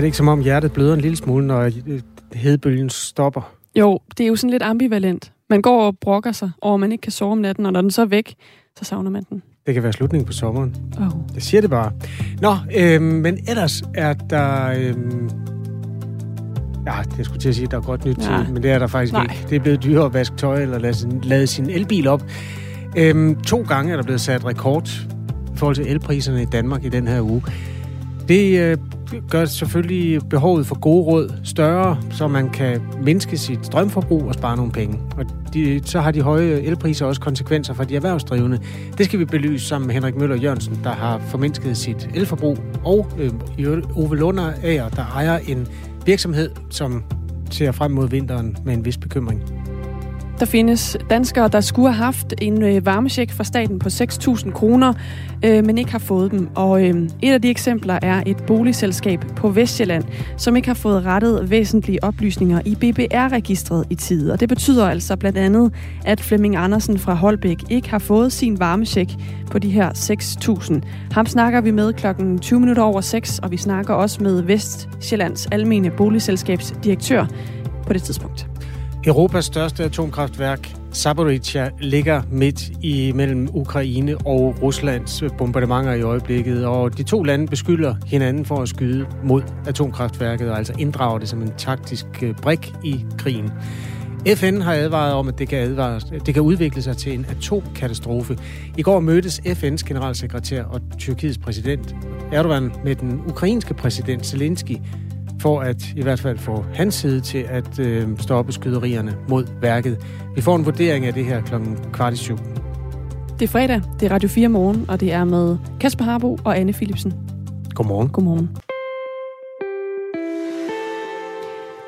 Er det ikke som om hjertet bløder en lille smule, når øh, hedebølgen stopper? Jo, det er jo sådan lidt ambivalent. Man går og brokker sig over, at man ikke kan sove om natten, og når den så er væk, så savner man den. Det kan være slutningen på sommeren. Oh. Det siger det bare. Nå, øhm, men ellers er der... Øhm, ja, det skulle til at sige, at der er godt nyt Ja. til, men det er der faktisk Nej. ikke. Det er blevet dyrere at vaske tøj eller lade sin, lade sin elbil op. Øhm, to gange er der blevet sat rekord i forhold til elpriserne i Danmark i den her uge. Det øh, gør selvfølgelig behovet for gode råd større, så man kan mindske sit strømforbrug og spare nogle penge. Og de, så har de høje elpriser også konsekvenser for de erhvervsdrivende. Det skal vi belyse sammen med Henrik Møller Jørgensen, der har formindsket sit elforbrug, og øh, Ove Lunder Ove der ejer en virksomhed, som ser frem mod vinteren med en vis bekymring. Der findes danskere, der skulle have haft en øh, varmesjek fra staten på 6.000 kroner, øh, men ikke har fået dem. Og øh, et af de eksempler er et boligselskab på Vestjylland, som ikke har fået rettet væsentlige oplysninger i BBR-registret i tide. Og det betyder altså blandt andet, at Flemming Andersen fra Holbæk ikke har fået sin varmesjek på de her 6.000. Ham snakker vi med klokken 20 minutter over 6, og vi snakker også med Vestjyllands Almene Boligselskabs direktør på det tidspunkt. Europas største atomkraftværk, Zaporizhia, ligger midt i mellem Ukraine og Ruslands bombardementer i øjeblikket, og de to lande beskylder hinanden for at skyde mod atomkraftværket, og altså inddrager det som en taktisk øh, brik i krigen. FN har advaret om, at det kan, advare, det kan udvikle sig til en atomkatastrofe. I går mødtes FN's generalsekretær og Tyrkiets præsident Erdogan med den ukrainske præsident Zelensky for at i hvert fald få hans side til at øh, stoppe skyderierne mod værket. Vi får en vurdering af det her klokken kvart i syv. Det er fredag, det er Radio 4 morgen, og det er med Kasper Harbo og Anne Philipsen. Godmorgen. Godmorgen.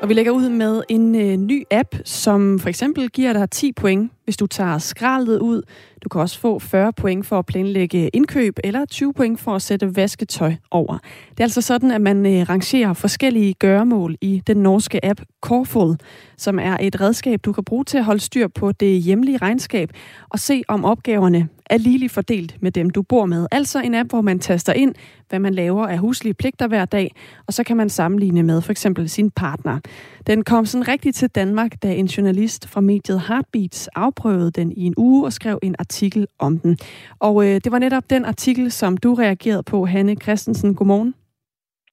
Og vi lægger ud med en øh, ny app, som for eksempel giver dig 10 point, hvis du tager skraldet ud. Du kan også få 40 point for at planlægge indkøb, eller 20 point for at sætte vasketøj over. Det er altså sådan, at man øh, rangerer forskellige gøremål i den norske app Corful, som er et redskab, du kan bruge til at holde styr på det hjemlige regnskab og se, om opgaverne er ligeligt fordelt med dem, du bor med. Altså en app, hvor man taster ind, hvad man laver af huslige pligter hver dag, og så kan man sammenligne med for eksempel sin partner. Den kom sådan rigtigt til Danmark, da en journalist fra mediet Heartbeats afprøvede den i en uge og skrev en artikel om den. Og øh, det var netop den artikel, som du reagerede på, Hanne Christensen. Godmorgen.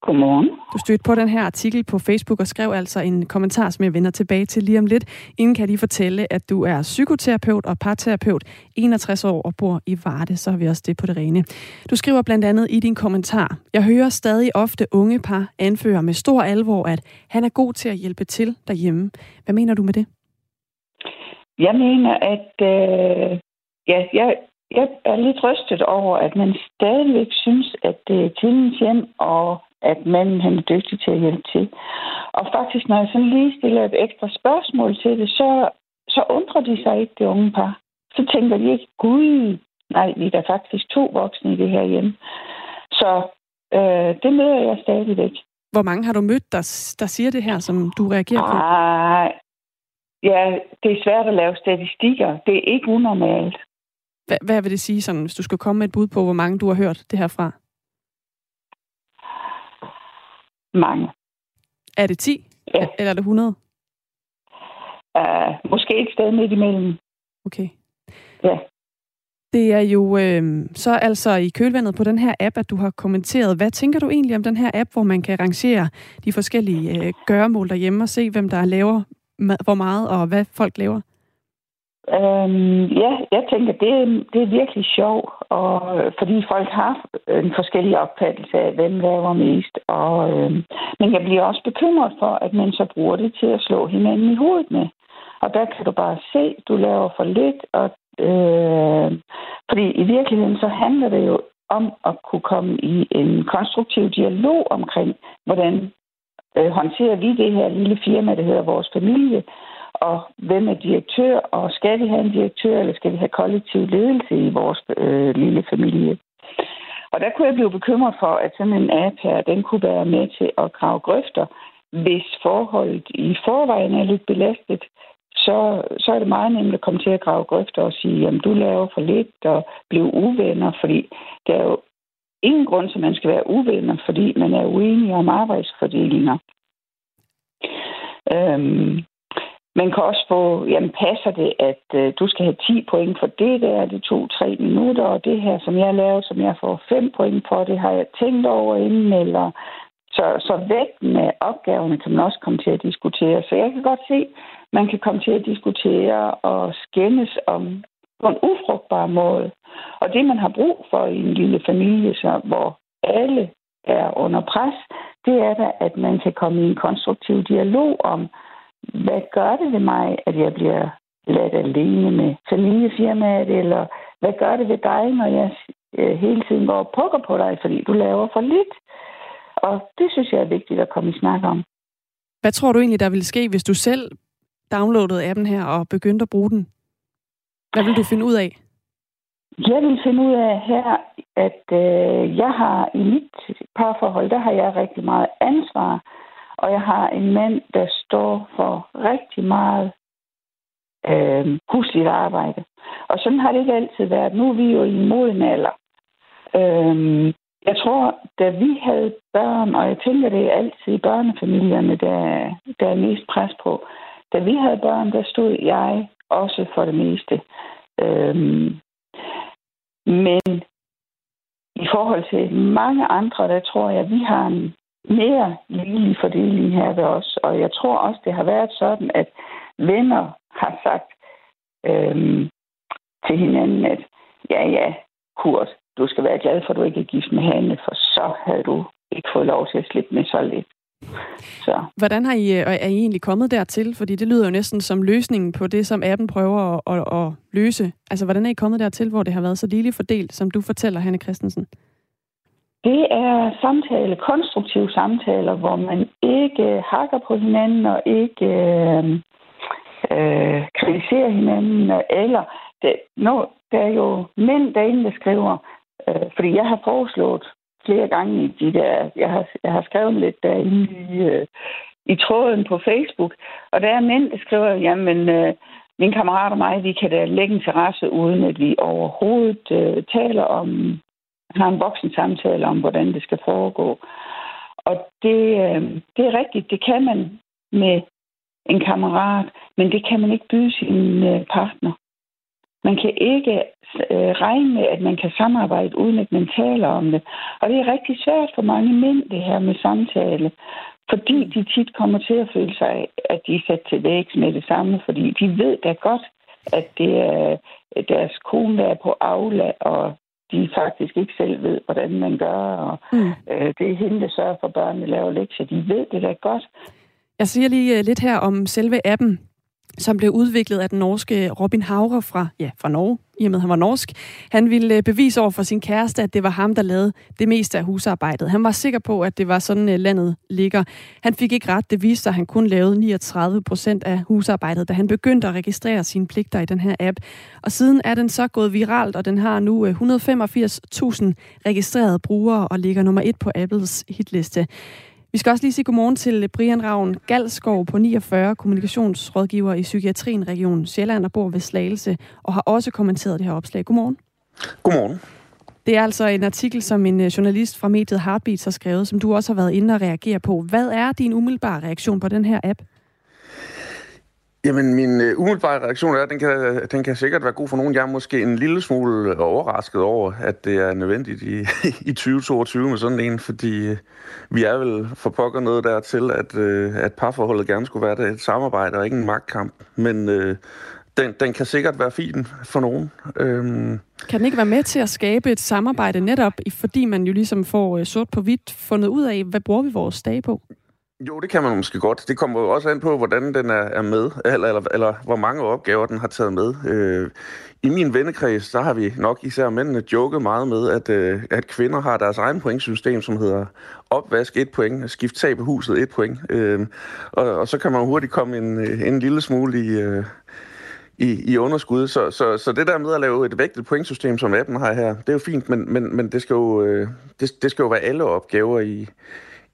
Godmorgen. Du stødte på den her artikel på Facebook og skrev altså en kommentar, som jeg vender tilbage til lige om lidt. Inden kan jeg lige fortælle, at du er psykoterapeut og parterapeut, 61 år og bor i Varde, så har vi også det på det rene. Du skriver blandt andet i din kommentar, jeg hører stadig ofte unge par anføre med stor alvor, at han er god til at hjælpe til derhjemme. Hvad mener du med det? Jeg mener, at øh, ja, jeg, jeg er lidt rystet over, at man stadigvæk synes, at det er tidens hjem, og at manden han er dygtig til at hjælpe til. Og faktisk, når jeg sådan lige stiller et ekstra spørgsmål til det, så, så undrer de sig ikke, det unge par. Så tænker de ikke, gud, nej, vi er da faktisk to voksne i det her hjem. Så øh, det møder jeg stadigvæk. Hvor mange har du mødt, der, der siger det her, som du reagerer på? Ej, ja, det er svært at lave statistikker. Det er ikke unormalt. Hvad, hvad vil det sige, sådan, hvis du skulle komme med et bud på, hvor mange du har hørt det her fra? Mange. Er det 10? Ja. Eller er det 100? Uh, måske et sted midt imellem. Okay. Ja. Det er jo øh, så altså i kølvandet på den her app, at du har kommenteret. Hvad tænker du egentlig om den her app, hvor man kan rangere de forskellige øh, gøremål derhjemme og se, hvem der laver hvor meget og hvad folk laver? Øhm, ja, jeg tænker, det, er- det er virkelig sjovt, og, øh, fordi folk har en forskellig opfattelse af, hvem laver mest. Og, øhm, men jeg bliver også bekymret for, at man så bruger det til at slå hinanden i hovedet med. Og der kan du bare se, du laver for lidt, og øh, fordi i virkeligheden så handler det jo om at kunne komme i en konstruktiv dialog omkring, hvordan øh, håndterer vi det her lille firma, der hedder vores familie, og hvem er direktør, og skal vi have en direktør, eller skal vi have kollektiv ledelse i vores øh, lille familie? Og der kunne jeg blive bekymret for, at sådan en app her, den kunne være med til at grave grøfter, hvis forholdet i forvejen er lidt belastet, så, så er det meget nemt at komme til at grave grøfter og sige, jamen du laver for lidt og bliver uvenner, fordi der er jo ingen grund til, at man skal være uvenner, fordi man er uenig om arbejdsfordelinger. Øhm, man kan også få, jamen passer det, at øh, du skal have 10 point for det der, det tog 3 minutter, og det her, som jeg lavede, som jeg får 5 point for, det har jeg tænkt over inden, eller så, så vægten af opgaverne kan man også komme til at diskutere. Så jeg kan godt se, man kan komme til at diskutere og skændes om på en ufrugtbar måde. Og det, man har brug for i en lille familie, så, hvor alle er under pres, det er da, at man kan komme i en konstruktiv dialog om, hvad gør det ved mig, at jeg bliver ladt alene med familiefirmaet, eller hvad gør det ved dig, når jeg øh, hele tiden går og pukker på dig, fordi du laver for lidt? Og det synes jeg er vigtigt at komme i snak om. Hvad tror du egentlig, der ville ske, hvis du selv downloadede appen her og begyndte at bruge den? Hvad vil du finde ud af? Jeg vil finde ud af her, at øh, jeg har i mit parforhold, der har jeg rigtig meget ansvar, og jeg har en mand, der står for rigtig meget øh, husligt arbejde. Og sådan har det ikke altid været. Nu er vi jo i en moden alder. Øh, jeg tror, da vi havde børn, og jeg tænker, det er altid børnefamilierne, der, der er mest pres på. Da vi havde børn, der stod jeg også for det meste. Øhm, men i forhold til mange andre, der tror jeg, at vi har en mere ligelig fordeling her ved os. Og jeg tror også, det har været sådan, at venner har sagt øhm, til hinanden, at ja, ja, Kurt, du skal være glad for, at du ikke er gift med Hanne, for så havde du ikke fået lov til at slippe med så lidt. Så. Hvordan har I, øh, er I egentlig kommet dertil? Fordi det lyder jo næsten som løsningen på det, som appen prøver at, at, at løse. Altså, hvordan er I kommet dertil, hvor det har været så lille fordelt, som du fortæller, Hanne Christensen? Det er samtale, konstruktive samtaler, hvor man ikke hakker på hinanden og ikke øh, øh, kritiserer hinanden. Eller det, no, der er jo mænd derinde, der skriver, øh, fordi jeg har foreslået flere gange i de der... Jeg har, jeg har skrevet lidt derinde i, øh, i tråden på Facebook, og der er mænd, der skriver, jamen, øh, min kammerat og mig, vi kan da lægge en terrasse, uden at vi overhovedet øh, taler om, har en voksen samtale om, hvordan det skal foregå. Og det, øh, det er rigtigt, det kan man med en kammerat, men det kan man ikke byde sin øh, partner. Man kan ikke øh, regne med, at man kan samarbejde, uden at man taler om det. Og det er rigtig svært for mange mænd, det her med samtale. Fordi de tit kommer til at føle sig, at de er sat til vægs med det samme, fordi de ved da godt, at det er deres kone, der er på Aula, og de faktisk ikke selv ved, hvordan man gør, og mm. øh, det er hende, der sørger for, at børnene laver lektier. De ved det da godt. Jeg siger lige øh, lidt her om selve appen som blev udviklet af den norske Robin Hauger fra, ja, fra Norge, i og med at han var norsk. Han ville øh, bevise over for sin kæreste, at det var ham, der lavede det meste af husarbejdet. Han var sikker på, at det var sådan, øh, landet ligger. Han fik ikke ret. Det viste sig, at han kun lavede 39 procent af husarbejdet, da han begyndte at registrere sine pligter i den her app. Og siden er den så gået viralt, og den har nu øh, 185.000 registrerede brugere og ligger nummer et på Apples hitliste. Vi skal også lige sige godmorgen til Brian Ravn Galskov på 49, kommunikationsrådgiver i Psykiatrien Region Sjælland og bor ved Slagelse, og har også kommenteret det her opslag. Godmorgen. Godmorgen. Det er altså en artikel, som en øh, journalist fra mediet Heartbeats har skrevet, som du også har været inde og reagere på. Hvad er din umiddelbare reaktion på den her app? Jamen, min uh, umiddelbare reaktion er, at den kan, den kan sikkert være god for nogen. Jeg er måske en lille smule øh, overrasket over, at det er nødvendigt i, i 2022 med sådan en, fordi øh, vi er vel for pokker noget dertil, at, at parforholdet gerne skulle være et samarbejde og ikke en magtkamp. Men øh, den, den kan sikkert være fin for nogen. Øhm. kan den ikke være med til at skabe et samarbejde netop, fordi man jo ligesom får sort på hvidt fundet ud af, hvad bruger vi vores dage på? Jo, det kan man måske godt. Det kommer jo også an på, hvordan den er, er med, eller, eller, eller hvor mange opgaver den har taget med. Øh, I min vennekreds, der har vi nok især mændene joket meget med, at, øh, at kvinder har deres egen pointsystem, som hedder opvask et point, skift tag på huset et point. Øh, og, og så kan man hurtigt komme en, øh, en lille smule i... Øh, i, i underskud. Så, så, så det der med at lave et vægtet pointsystem, som appen har her, det er jo fint, men, men, men det, skal jo, øh, det, det skal jo være alle opgaver i,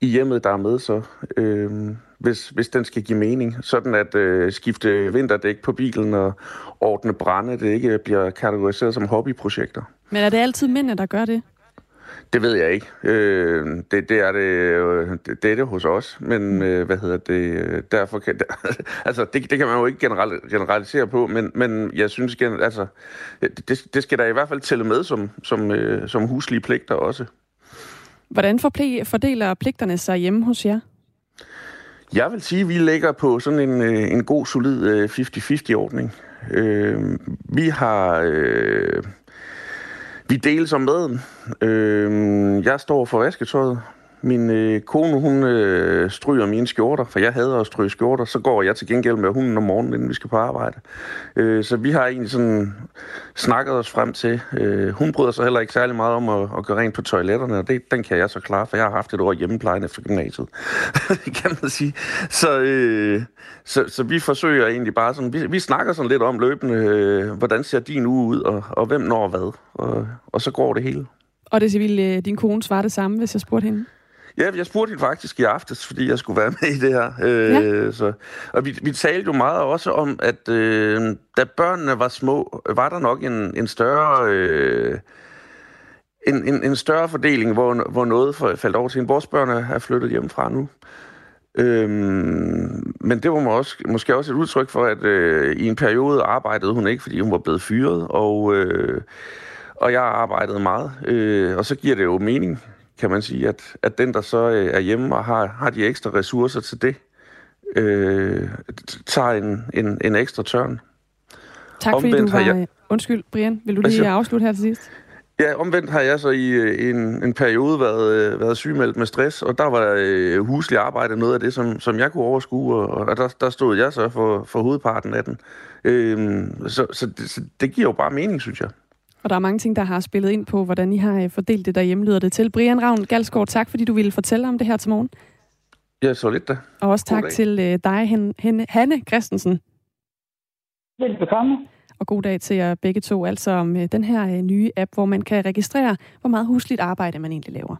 i hjemmet, der er med så, øh, hvis, hvis den skal give mening. Sådan at øh, skifte vinterdæk på bilen og ordne brænde, det ikke bliver kategoriseret som hobbyprojekter. Men er det altid mændene, der gør det? Det ved jeg ikke. Øh, det, det, er det, øh, det, det er det hos os, men mm. øh, hvad hedder det? Derfor kan altså det, det kan man jo ikke general, generalisere på, men, men jeg synes altså det, det skal der i hvert fald tælle med som som øh, som huslige pligter også. Hvordan fordeler pligterne sig hjemme hos jer? Jeg vil sige, at vi ligger på sådan en, øh, en god, solid øh, 50-50-ordning. Øh, vi har... Øh, vi deles om maden. Øh, jeg står for vasketøjet. Min øh, kone, hun øh, stryger mine skjorter, for jeg hader at stryge skjorter. Så går jeg til gengæld med hunden om morgenen, inden vi skal på arbejde. Øh, så vi har egentlig sådan snakket os frem til. Øh, hun bryder sig heller ikke særlig meget om at, at gøre rent på toiletterne, og det, den kan jeg så klare, for jeg har haft et år hjemmeplejen efter gymnasiet, kan man sige. Så, øh, så, så vi forsøger egentlig bare sådan, vi, vi snakker sådan lidt om løbende, øh, hvordan ser din uge ud, og, og hvem når hvad, og, og så går det hele. Og det vil øh, din kone svare det samme, hvis jeg spurgte hende? Ja, jeg spurgte hende faktisk i aftes, fordi jeg skulle være med i det her. Øh, ja. så, og vi, vi talte jo meget også om, at øh, da børnene var små, var der nok en, en større... Øh, en, en, en større fordeling, hvor, hvor noget faldt over til en. Vores børn er flyttet hjemmefra nu. Øhm, men det var også, måske også et udtryk for, at øh, i en periode arbejdede hun ikke, fordi hun var blevet fyret, og, øh, og jeg arbejdede meget. Øh, og så giver det jo mening, kan man sige, at, at den, der så øh, er hjemme og har, har de ekstra ressourcer til det, øh, tager en, en, en ekstra tørn. Tak fordi Omvendt du var... Jeg... Undskyld, Brian. Vil du lige altså, afslutte her til sidst? Ja, omvendt har jeg så i, øh, en, en periode været, øh, været sygemeldt med stress, og der var øh, huslig arbejde noget af det, som, som jeg kunne overskue, og, og der, der stod jeg så for, for hovedparten af den. Øhm, så, så, det, så det giver jo bare mening, synes jeg. Og der er mange ting, der har spillet ind på, hvordan I har øh, fordelt det derhjemme, lyder det til. Brian Ravn Galsgaard, tak fordi du ville fortælle om det her til morgen. Ja, så lidt da. Og også tak til uh, dig, Hen, Hen, Hanne Christensen. Velbekomme. Og god dag til jer begge to, altså om uh, den her nye app, hvor man kan registrere, hvor meget husligt arbejde man egentlig laver.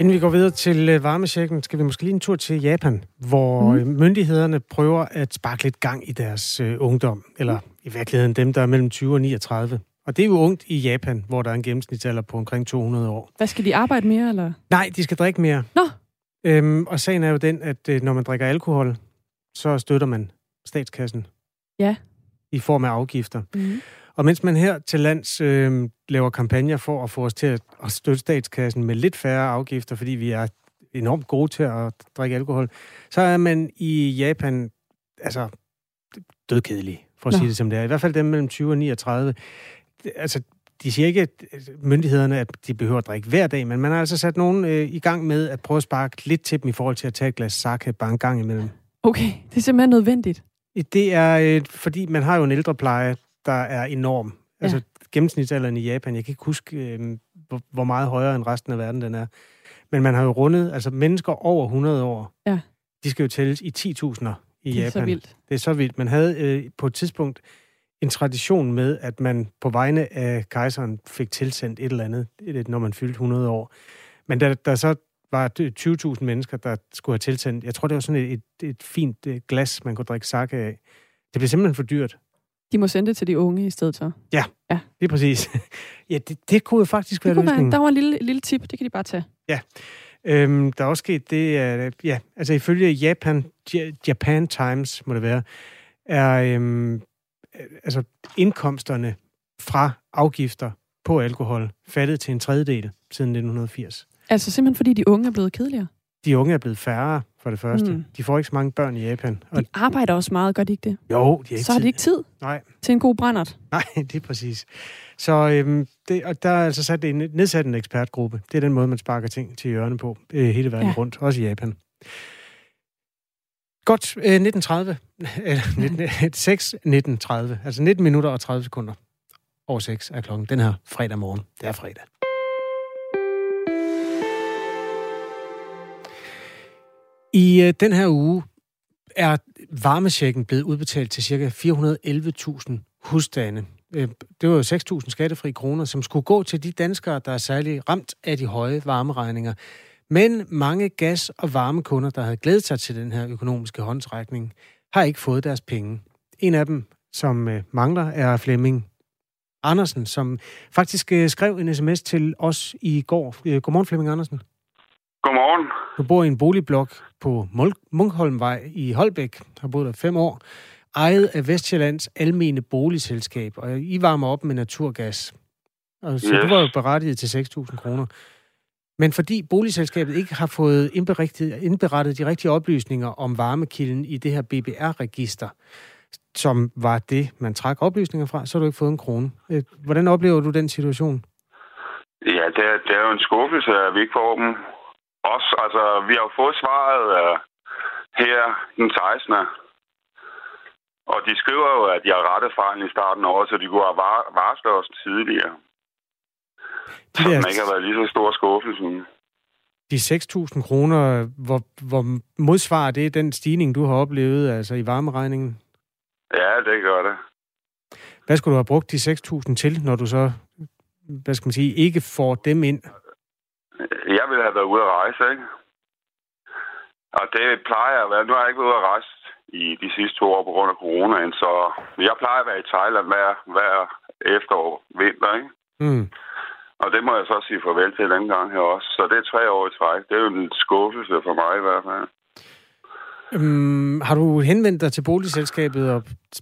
Inden vi går videre til øh, varmesjekken, skal vi måske lige en tur til Japan, hvor mm. myndighederne prøver at sparke lidt gang i deres øh, ungdom, eller i virkeligheden dem, der er mellem 20 og 39. Og det er jo ungt i Japan, hvor der er en gennemsnitsalder på omkring 200 år. Hvad skal de arbejde mere, eller? Nej, de skal drikke mere. Nå. Øhm, og sagen er jo den, at øh, når man drikker alkohol, så støtter man statskassen. Ja. I form af afgifter. Mm. Og mens man her til lands øh, laver kampagner for at få os til at, at støtte statskassen med lidt færre afgifter, fordi vi er enormt gode til at drikke alkohol, så er man i Japan altså dødkedelig, for at Nå. sige det som det er. I hvert fald dem mellem 20 og 39. Altså, de siger ikke, at myndighederne, at de behøver at drikke hver dag, men man har altså sat nogen øh, i gang med at prøve at sparke lidt til dem i forhold til at tage et glas sake bare en gang imellem. Okay, det er simpelthen nødvendigt. Det er, øh, fordi man har jo en ældrepleje, der er enorm. Ja. Altså gennemsnitsalderen i Japan, jeg kan ikke huske, øh, hvor, meget højere end resten af verden den er. Men man har jo rundet, altså mennesker over 100 år, ja. de skal jo tælles i 10.000'er i det er Japan. Så vildt. Det er så vildt. Man havde øh, på et tidspunkt en tradition med, at man på vegne af kejseren fik tilsendt et eller andet, når man fyldte 100 år. Men der, der så var 20.000 mennesker, der skulle have tilsendt, jeg tror, det var sådan et, et, et fint øh, glas, man kunne drikke sake af. Det blev simpelthen for dyrt. De må sende det til de unge i stedet så? Ja, ja. det er præcis. ja, det, det kunne jo faktisk være løsningen. Der var en lille, lille tip, det kan de bare tage. Ja. Øhm, der er også sket det, at, ja, altså ifølge Japan, Japan Times, må det være, er øhm, altså indkomsterne fra afgifter på alkohol faldet til en tredjedel siden 1980. Altså simpelthen fordi de unge er blevet kedeligere? De unge er blevet færre, for det første. Mm. De får ikke så mange børn i Japan. Og... De arbejder også meget, gør de ikke det? Jo, de har ikke Så har de ikke tid Nej. til en god brændert? Nej, det er præcis. Så øhm, det, og der er altså sat en, nedsat en ekspertgruppe. Det er den måde, man sparker ting til hjørne på øh, hele verden ja. rundt, også i Japan. Godt, øh, 1930, eller 19, 6, 1930, altså 19 minutter og 30 sekunder over 6 er klokken den her fredag morgen. Det er fredag. I øh, den her uge er varmesjekken blevet udbetalt til ca. 411.000 husstande. Øh, det var jo 6.000 skattefri kroner, som skulle gå til de danskere, der er særlig ramt af de høje varmeregninger. Men mange gas- og varmekunder, der havde glædet sig til den her økonomiske håndtrækning, har ikke fået deres penge. En af dem, som øh, mangler, er Flemming Andersen, som faktisk øh, skrev en sms til os i går. Øh, godmorgen, Flemming Andersen. Godmorgen. Du bor i en boligblok på Munkholmvej i Holbæk, har boet der fem år, ejet af Vestjyllands Almene Boligselskab, og I varmer op med naturgas. Og så yes. du var jo berettiget til 6.000 kroner. Men fordi boligselskabet ikke har fået indberettet de rigtige oplysninger om varmekilden i det her BBR-register, som var det, man trak oplysninger fra, så har du ikke fået en krone. Øh, hvordan oplever du den situation? Ja, det er, det er jo en skuffelse, at vi ikke får dem. Også, altså, vi har jo fået svaret uh, her den 16. Og de skriver jo, at de har rettet fejlen i starten af året, så de kunne have varslet os tidligere. De så der... ikke har været lige så stor skuffelse. De 6.000 kroner, hvor, hvor modsvarer det den stigning, du har oplevet altså i varmeregningen? Ja, det gør det. Hvad skulle du have brugt de 6.000 til, når du så, hvad skal man sige, ikke får dem ind? Jeg ville have været ude at rejse, ikke? Og det plejer at være... Nu har jeg ikke været ude at rejse i de sidste to år på grund af coronaen, så jeg plejer at være i Thailand hver, hver efterår, vinter, ikke? Mm. Og det må jeg så sige farvel til den gang her også. Så det er tre år i træk. Det er jo en skuffelse for mig i hvert fald. Um, har du henvendt dig til boligselskabet og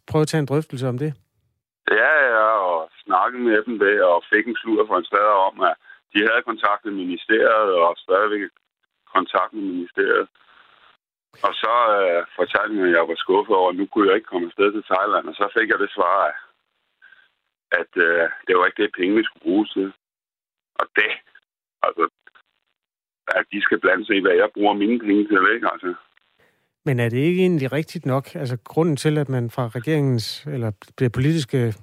prøvet at tage en drøftelse om det? Ja, ja, og snakket med dem det, og fik en slur fra en stad om, at de havde kontakt med ministeriet, og stadigvæk kontakt med ministeriet. Og så øh, fortalte jeg, at jeg var skuffet over, at nu kunne jeg ikke komme afsted til Thailand, og så fik jeg det svar, at øh, det var ikke det, pengene skulle bruges til. Og det, altså, at de skal blande sig i, hvad jeg bruger mine penge til, ikke? Altså, men er det ikke egentlig rigtigt nok? Altså grunden til, at man fra regeringens eller det politiske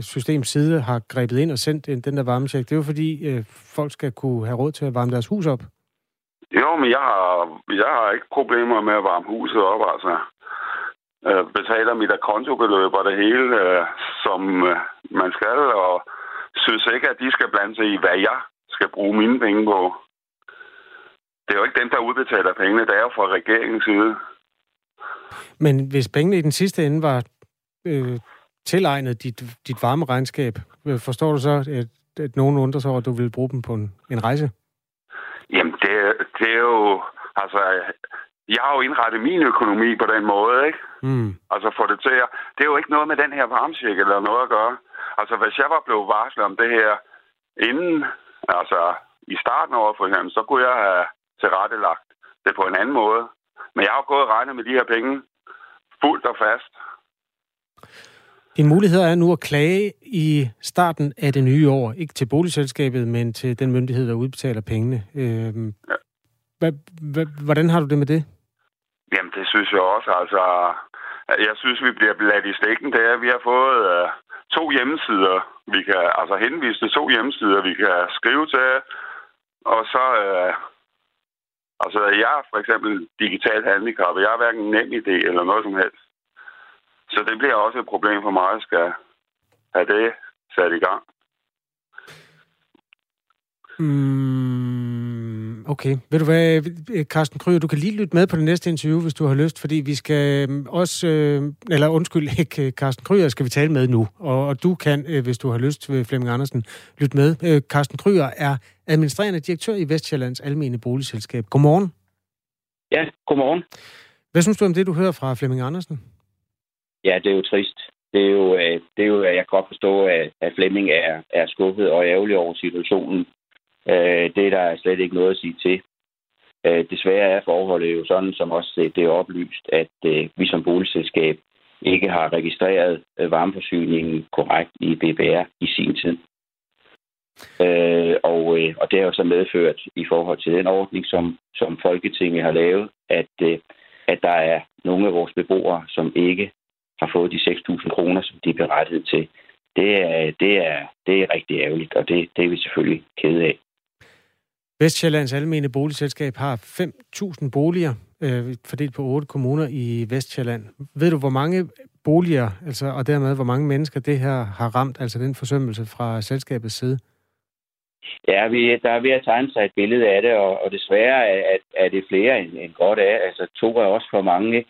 systems side har grebet ind og sendt den der varmecheck, det er jo fordi, øh, folk skal kunne have råd til at varme deres hus op. Jo, men jeg har, jeg har ikke problemer med at varme huset op, altså. Jeg betaler mit kontobeløb og det hele, øh, som man skal, og synes ikke, at de skal blande sig i, hvad jeg skal bruge mine penge på. Det er jo ikke dem, der udbetaler pengene, det er jo fra regeringens side. Men hvis pengene i den sidste ende var øh, tilegnet dit, dit varmeregnskab, øh, forstår du så, at, at nogen undrer sig over, at du ville bruge dem på en, en rejse? Jamen, det, det er jo... Altså, jeg har jo indrettet min økonomi på den måde, ikke? Mm. Altså, for det til at... Det er jo ikke noget med den her varmesjek eller noget at gøre. Altså, hvis jeg var blevet varslet om det her inden, altså i starten året for eksempel, så kunne jeg have tilrettelagt det på en anden måde. Men jeg har jo gået og regnet med de her penge fuldt og fast. Din mulighed er nu at klage i starten af det nye år. Ikke til boligselskabet, men til den myndighed, der udbetaler pengene. Øhm, ja. hvordan har du det med det? Jamen, det synes jeg også. Altså, jeg synes, vi bliver bladt i stikken. Det er, vi har fået uh, to hjemmesider. Vi kan altså henvise til to hjemmesider, vi kan skrive til. Og så uh, Altså, jeg er for eksempel digitalt handicappet. Jeg har hverken nem idé eller noget som helst. Så det bliver også et problem for mig, at skal have det sat i gang. Mm, okay. Ved du hvad, Carsten Kryger, du kan lige lytte med på det næste interview, hvis du har lyst, fordi vi skal øhm, også, øh, eller undskyld, ikke Carsten Kryger skal vi tale med nu, og, og du kan, øh, hvis du har lyst, ved Flemming Andersen, lytte med. Øh, Carsten Kryger er administrerende direktør i Vestjyllands Almene Boligselskab. Godmorgen. Ja, godmorgen. Hvad synes du om det, du hører fra Flemming Andersen? Ja, det er jo trist. Det er jo, øh, det er jo jeg kan godt forstå, at Flemming er, er skuffet og ærgerlig over situationen. Øh, det er der slet ikke noget at sige til. Øh, desværre er forholdet jo sådan, som også øh, det er oplyst, at øh, vi som boligselskab ikke har registreret øh, varmeforsyningen korrekt i BBR i sin tid. Øh, og, øh, og det har jo så medført i forhold til den ordning, som, som Folketinget har lavet, at, øh, at der er nogle af vores beboere, som ikke har fået de 6.000 kroner, som de er berettiget til. Det er, det er, det er rigtig ærgerligt, og det, det er vi selvfølgelig kede af. Vestjyllands Almene Boligselskab har 5.000 boliger øh, fordelt på otte kommuner i Vestjylland. Ved du, hvor mange boliger, altså, og dermed hvor mange mennesker det her har ramt, altså den forsømmelse fra selskabets side? Ja, vi, der er ved at tegne sig et billede af det, og, og desværre er, er det flere end, end godt af. Altså to er også for mange.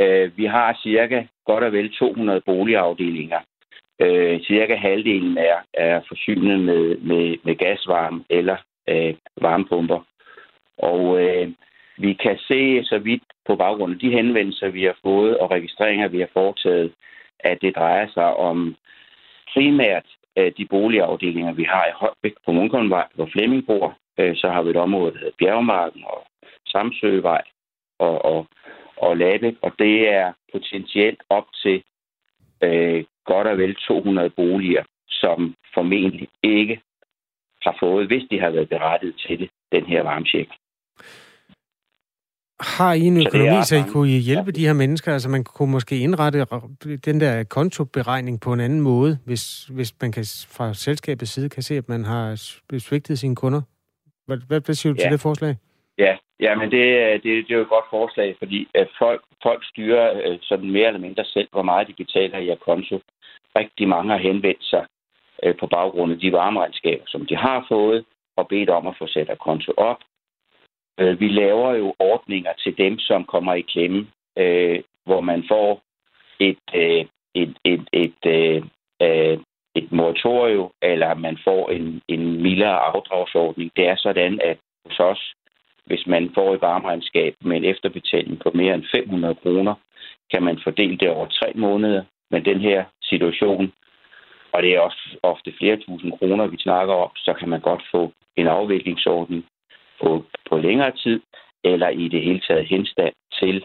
Øh, vi har cirka godt og vel 200 boligafdelinger, Øh, cirka halvdelen er, er forsynet med, med, med gasvarme eller øh, varmepumper. Og øh, vi kan se så vidt på baggrund af de henvendelser, vi har fået og registreringer, vi har foretaget, at det drejer sig om primært øh, de boligafdelinger, vi har i Højbæk på Munkholmvej, hvor Flemming bor. Øh, så har vi et område, der hedder Bjergmarken og Samsøvej og, og, og Labæk, og det er potentielt op til øh, godt og vel 200 boliger, som formentlig ikke har fået, hvis de har været berettiget til det, den her varmtjek. Har I en økonomi, så, I kunne hjælpe de her mennesker? Altså man kunne måske indrette den der kontoberegning på en anden måde, hvis, hvis man kan fra selskabets side kan se, at man har svigtet sine kunder. Hvad, hvad, hvad siger du ja. til det forslag? Ja, ja men det, øh, det, det er jo et godt forslag, fordi at folk, folk styrer øh, sådan mere eller mindre selv, hvor meget de betaler i konto. Rigtig mange har henvendt sig på baggrund af de varmeregnskaber, som de har fået, og bedt om at få sat konto op. Vi laver jo ordninger til dem, som kommer i klemme, hvor man får et, et, et, et, et, et moratorium, eller man får en, en mildere afdragsordning. Det er sådan, at hos os, hvis man får et varmeregnskab med en efterbetaling på mere end 500 kroner, kan man fordele det over tre måneder. Men den her situation, og det er også ofte flere tusind kroner, vi snakker om, så kan man godt få en afviklingsordning på, på længere tid, eller i det hele taget henstand til,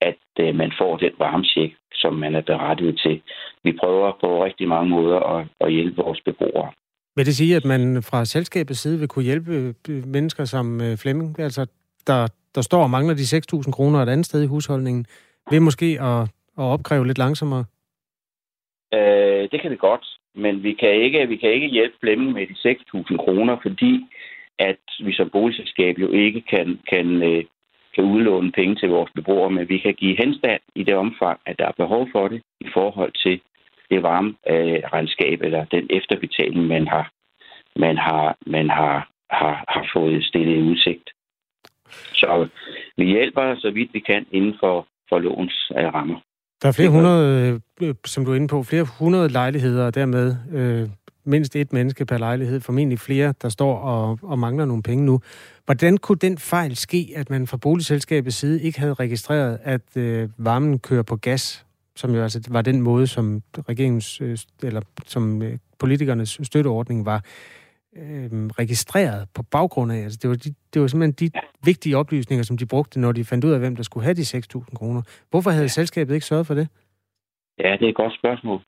at øh, man får den varmesjek, som man er berettiget til. Vi prøver på rigtig mange måder at, at hjælpe vores beboere. Vil det sige, at man fra selskabets side vil kunne hjælpe øh, mennesker som øh, Flemming, altså der, der står og mangler de 6.000 kroner et andet sted i husholdningen, ved måske at, at opkræve lidt langsommere? Øh, det kan det godt, men vi kan ikke, vi kan ikke hjælpe Flemming med de 6.000 kroner, fordi at vi som boligselskab jo ikke kan, kan, øh, kan udlåne penge til vores beboere, men vi kan give henstand i det omfang, at der er behov for det i forhold til det varme øh, regnskab eller den efterbetaling, man har, man har, man har, har, har fået stillet i udsigt. Så vi hjælper så vidt vi kan inden for, for lovens øh, rammer. Der er flere hundrede, øh, som du er inde på, flere hundrede lejligheder, og dermed øh, mindst et menneske per lejlighed, formentlig flere, der står og, og mangler nogle penge nu. Hvordan kunne den fejl ske, at man fra boligselskabets side ikke havde registreret, at øh, varmen kører på gas, som jo altså var den måde, som regeringens, øh, eller som øh, politikernes støtteordning var øh, registreret på baggrund af? Altså, det, var de, det var simpelthen de vigtige oplysninger, som de brugte, når de fandt ud af, hvem der skulle have de 6.000 kroner. Hvorfor havde selskabet ikke sørget for det? Ja, det er et godt spørgsmål.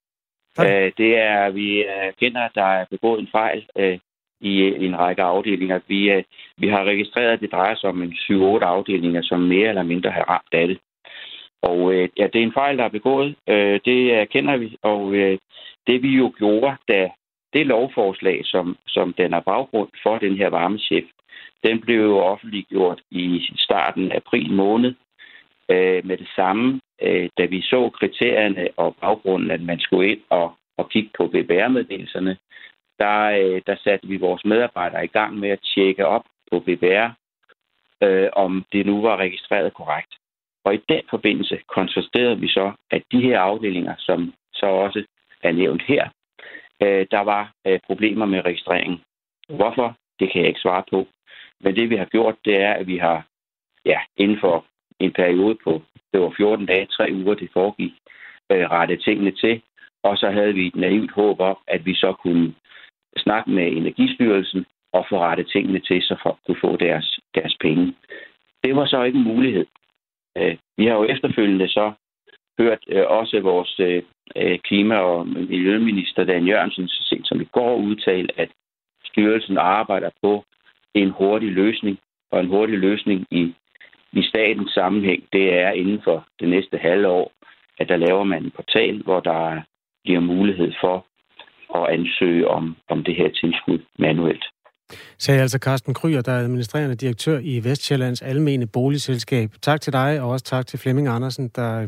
Øh, det er, vi erkender, at der er begået en fejl øh, i, i en række afdelinger. Vi, øh, vi har registreret, at det drejer sig om en 7-8 afdelinger, som mere eller mindre har ramt af det. Og øh, ja, det er en fejl, der er begået. Øh, det erkender vi, og øh, det vi jo gjorde, da det lovforslag, som, som den er baggrund for den her varmechef, den blev jo offentliggjort i starten af april måned. Øh, med det samme øh, da vi så kriterierne og baggrunden, at man skulle ind og, og kigge på BBR-meddelelserne, der, øh, der satte vi vores medarbejdere i gang med at tjekke op på BBR, øh, om det nu var registreret korrekt. Og i den forbindelse konstaterede vi så, at de her afdelinger, som så også er nævnt her, øh, der var øh, problemer med registreringen. Hvorfor? Det kan jeg ikke svare på. Men det vi har gjort, det er, at vi har ja, inden for en periode på det var 14 dage, 3 uger, det foregik, øh, rette tingene til. Og så havde vi et naivt håb om, at vi så kunne snakke med Energistyrelsen og få rettet tingene til, så folk kunne få deres, deres penge. Det var så ikke en mulighed. Øh, vi har jo efterfølgende så hørt øh, også vores øh, øh, klima- og miljøminister Dan Jørgensen så sent som i går udtale, at styrelsen arbejder på en hurtig løsning, og en hurtig løsning i i statens sammenhæng, det er inden for det næste halve år, at der laver man en portal, hvor der bliver mulighed for at ansøge om, om det her tilskud manuelt. Sagde altså Carsten Kryer, der er administrerende direktør i Vestjyllands Almene Boligselskab. Tak til dig, og også tak til Flemming Andersen, der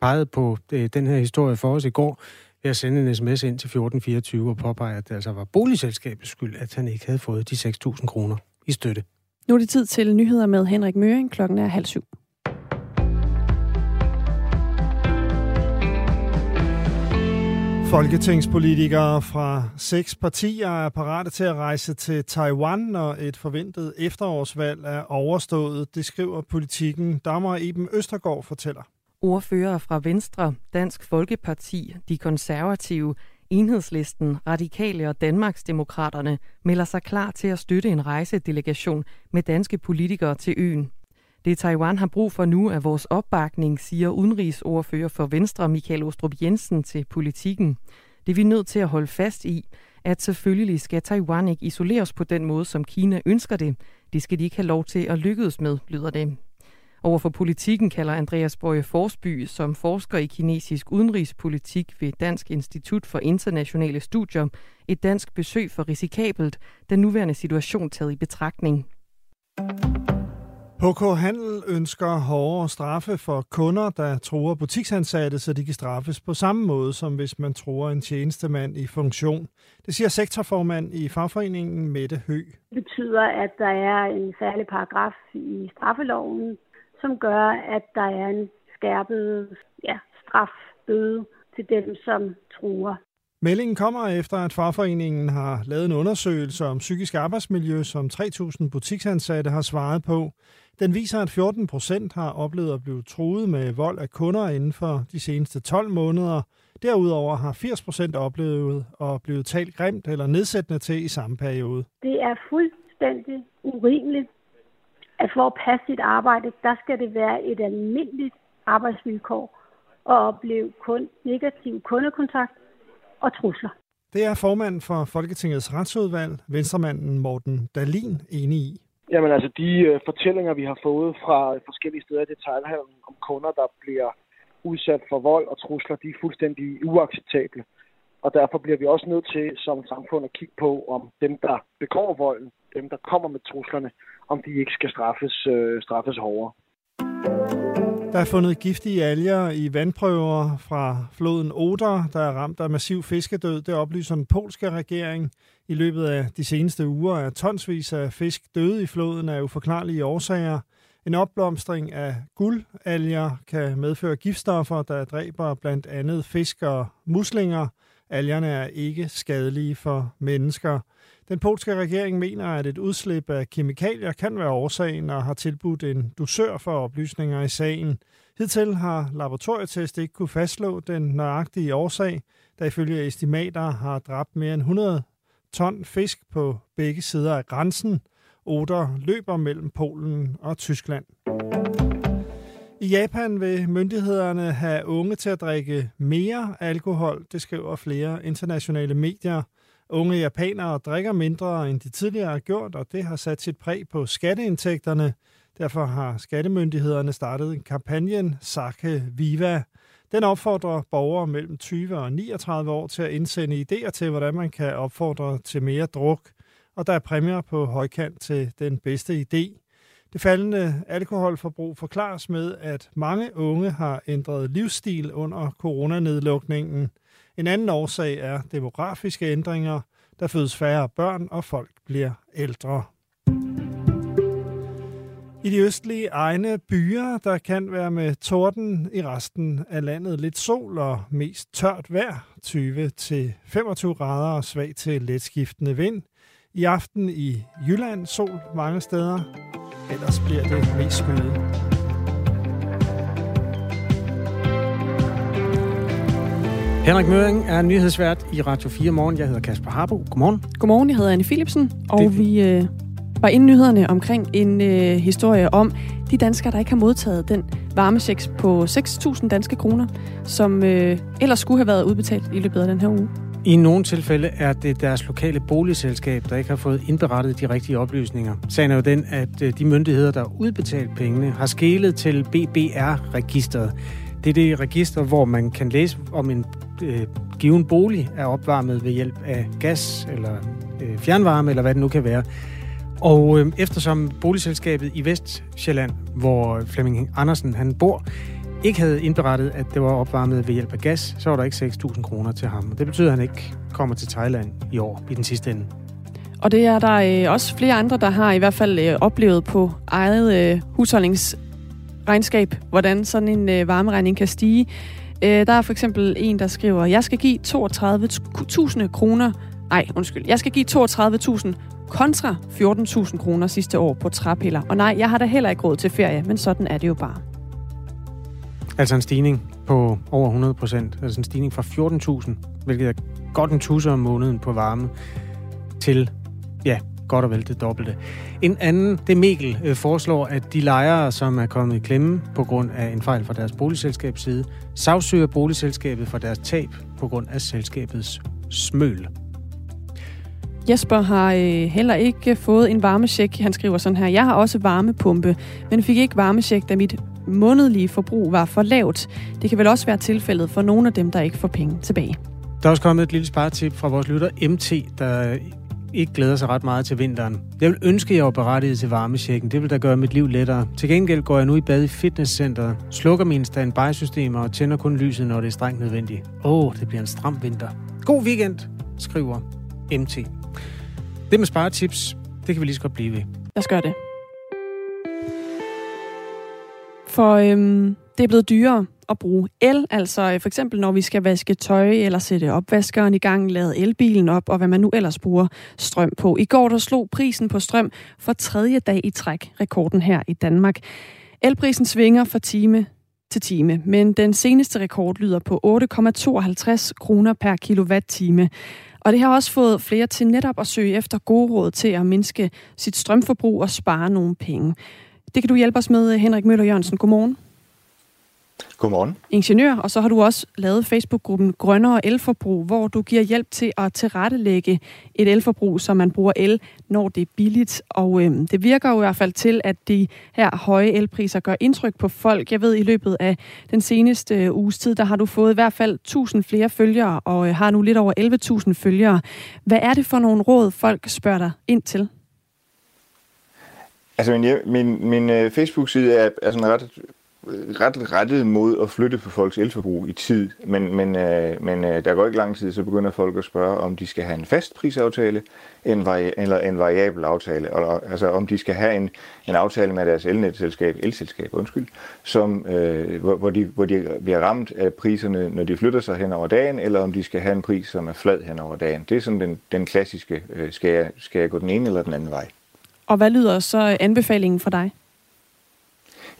pegede på øh, den her historie for os i går ved at sende en sms ind til 1424 og påpege, at det altså var boligselskabets skyld, at han ikke havde fået de 6.000 kroner i støtte. Nu er det tid til nyheder med Henrik Møring. Klokken er halv syv. Folketingspolitikere fra seks partier er parate til at rejse til Taiwan, når et forventet efterårsvalg er overstået. Det skriver politikken. Dammer Eben Østergaard fortæller. Ordfører fra Venstre, Dansk Folkeparti, De Konservative, Enhedslisten, Radikale og Danmarksdemokraterne melder sig klar til at støtte en rejsedelegation med danske politikere til øen. Det Taiwan har brug for nu er vores opbakning, siger udenrigsordfører for Venstre Michael Ostrup Jensen til politikken. Det er vi nødt til at holde fast i, at selvfølgelig skal Taiwan ikke isoleres på den måde, som Kina ønsker det. Det skal de ikke have lov til at lykkes med, lyder det. Overfor politikken kalder Andreas Bøje Forsby, som forsker i kinesisk udenrigspolitik ved Dansk Institut for Internationale Studier, et dansk besøg for risikabelt, den nuværende situation taget i betragtning. HK Handel ønsker hårdere straffe for kunder, der tror butiksansatte, så de kan straffes på samme måde, som hvis man tror en tjenestemand i funktion. Det siger sektorformand i fagforeningen Mette Hø. Det betyder, at der er en særlig paragraf i straffeloven, som gør, at der er en skærpet ja, strafbøde til dem, som truer. Meldingen kommer efter, at fagforeningen har lavet en undersøgelse om psykisk arbejdsmiljø, som 3.000 butiksansatte har svaret på. Den viser, at 14 procent har oplevet at blive truet med vold af kunder inden for de seneste 12 måneder. Derudover har 80 procent oplevet at blive talt grimt eller nedsættende til i samme periode. Det er fuldstændig urimeligt, at for at passe sit arbejde, der skal det være et almindeligt arbejdsvilkår og opleve kun negativ kundekontakt og trusler. Det er formanden for Folketingets retsudvalg, venstremanden Morten Dalin, enig i. Jamen altså, de øh, fortællinger, vi har fået fra forskellige steder i detaljhandlen om kunder, der bliver udsat for vold og trusler, de er fuldstændig uacceptable. Og derfor bliver vi også nødt til som samfund at kigge på, om dem, der begår volden, dem, der kommer med truslerne, om de ikke skal straffes, øh, straffes hårdere. Der er fundet giftige alger i vandprøver fra floden Oder, der er ramt af massiv fiskedød. Det oplyser den polske regering. I løbet af de seneste uger er tonsvis af fisk døde i floden af uforklarlige årsager. En opblomstring af guldalger kan medføre giftstoffer, der dræber blandt andet fisk og muslinger. Algerne er ikke skadelige for mennesker. Den polske regering mener, at et udslip af kemikalier kan være årsagen og har tilbudt en dusør for oplysninger i sagen. Hidtil har laboratorietest ikke kunne fastslå den nøjagtige årsag, der ifølge estimater har dræbt mere end 100 ton fisk på begge sider af grænsen. Oder løber mellem Polen og Tyskland. I Japan vil myndighederne have unge til at drikke mere alkohol, det skriver flere internationale medier. Unge japanere drikker mindre, end de tidligere har gjort, og det har sat sit præg på skatteindtægterne. Derfor har skattemyndighederne startet kampagnen Sake Viva. Den opfordrer borgere mellem 20 og 39 år til at indsende idéer til, hvordan man kan opfordre til mere druk. Og der er præmier på højkant til den bedste idé. Det faldende alkoholforbrug forklares med, at mange unge har ændret livsstil under coronanedlukningen. En anden årsag er demografiske ændringer. Der fødes færre børn, og folk bliver ældre. I de østlige egne byer, der kan være med torden i resten af landet lidt sol og mest tørt vejr, 20-25 grader og svag til letskiftende vind. I aften i Jylland sol mange steder, ellers bliver det mest skyet. Henrik Møring er nyhedsvært i Radio 4 Morgen. Jeg hedder Kasper Harbo. Godmorgen. Godmorgen, jeg hedder Anne Philipsen, og det... vi øh, var inden nyhederne omkring en øh, historie om de danskere, der ikke har modtaget den varmechecks på 6.000 danske kroner, som øh, ellers skulle have været udbetalt i løbet af den her uge. I nogle tilfælde er det deres lokale boligselskab, der ikke har fået indberettet de rigtige oplysninger. Sagen er jo den, at øh, de myndigheder, der udbetalt pengene, har skælet til BBR-registeret. Det er det register, hvor man kan læse om en øh, given bolig er opvarmet ved hjælp af gas eller øh, fjernvarme, eller hvad det nu kan være. Og øh, eftersom boligselskabet i Vestjylland, hvor Flemming Andersen han bor, ikke havde indberettet, at det var opvarmet ved hjælp af gas, så var der ikke 6.000 kroner til ham. Det betyder, at han ikke kommer til Thailand i år i den sidste ende. Og det er der øh, også flere andre, der har i hvert fald øh, oplevet på eget øh, husholdningsregnskab, hvordan sådan en øh, varmeregning kan stige. Øh, der er for eksempel en, der skriver, jeg skal give 32.000 kroner, nej, undskyld, jeg skal give 32.000 kontra 14.000 kroner sidste år på træpiller. Og nej, jeg har da heller ikke råd til ferie, men sådan er det jo bare. Altså en stigning på over 100 procent. Altså en stigning fra 14.000, hvilket er godt en tusser om måneden på varme, til, ja, godt og vel det dobbelte. En anden, det Mikkel øh, foreslår, at de lejere, som er kommet i klemme på grund af en fejl fra deres boligselskabs side, sagsøger boligselskabet for deres tab på grund af selskabets smøl. Jesper har øh, heller ikke fået en varmesjek. Han skriver sådan her, jeg har også varmepumpe, men fik ikke varmesjek, da mit månedlige forbrug var for lavt. Det kan vel også være tilfældet for nogle af dem, der ikke får penge tilbage. Der er også kommet et lille sparetip fra vores lytter MT, der ikke glæder sig ret meget til vinteren. Jeg vil ønske, at jeg var berettiget til varmesjekken. Det vil da gøre mit liv lettere. Til gengæld går jeg nu i bad i fitnesscenteret, slukker mine standby-systemer og tænder kun lyset, når det er strengt nødvendigt. Åh, oh, det bliver en stram vinter. God weekend, skriver MT. Det med sparetips, det kan vi lige så godt blive ved. Lad os gøre det. For øhm, det er blevet dyrere at bruge el, altså øh, for eksempel når vi skal vaske tøj eller sætte opvaskeren i gang, lade elbilen op og hvad man nu ellers bruger strøm på. I går der slog prisen på strøm for tredje dag i træk rekorden her i Danmark. Elprisen svinger fra time til time, men den seneste rekord lyder på 8,52 kroner per kilowatt-time. Og det har også fået flere til netop at søge efter gode råd til at mindske sit strømforbrug og spare nogle penge. Det kan du hjælpe os med, Henrik Møller Jørgensen. Godmorgen. Godmorgen. Ingeniør, og så har du også lavet Facebook-gruppen Grønnere Elforbrug, hvor du giver hjælp til at tilrettelægge et elforbrug, så man bruger el, når det er billigt. Og øhm, det virker jo i hvert fald til, at de her høje elpriser gør indtryk på folk. Jeg ved, i løbet af den seneste øh, uges tid, der har du fået i hvert fald 1000 flere følgere, og øh, har nu lidt over 11.000 følgere. Hvad er det for nogle råd, folk spørger dig ind til? Altså min, min, min uh, Facebook-side er, er sådan ret ret rettet mod at flytte på folks elforbrug i tid, men, men, øh, men øh, der går ikke lang tid, så begynder folk at spørge, om de skal have en fast prisaftale en vari- eller en variabel aftale, eller, altså om de skal have en, en aftale med deres elnetselskab, elselskab, undskyld, som, øh, hvor, hvor, de, hvor de bliver ramt af priserne, når de flytter sig hen over dagen, eller om de skal have en pris, som er flad hen over dagen. Det er sådan den, den klassiske, øh, skal, jeg, skal jeg gå den ene eller den anden vej. Og hvad lyder så anbefalingen for dig?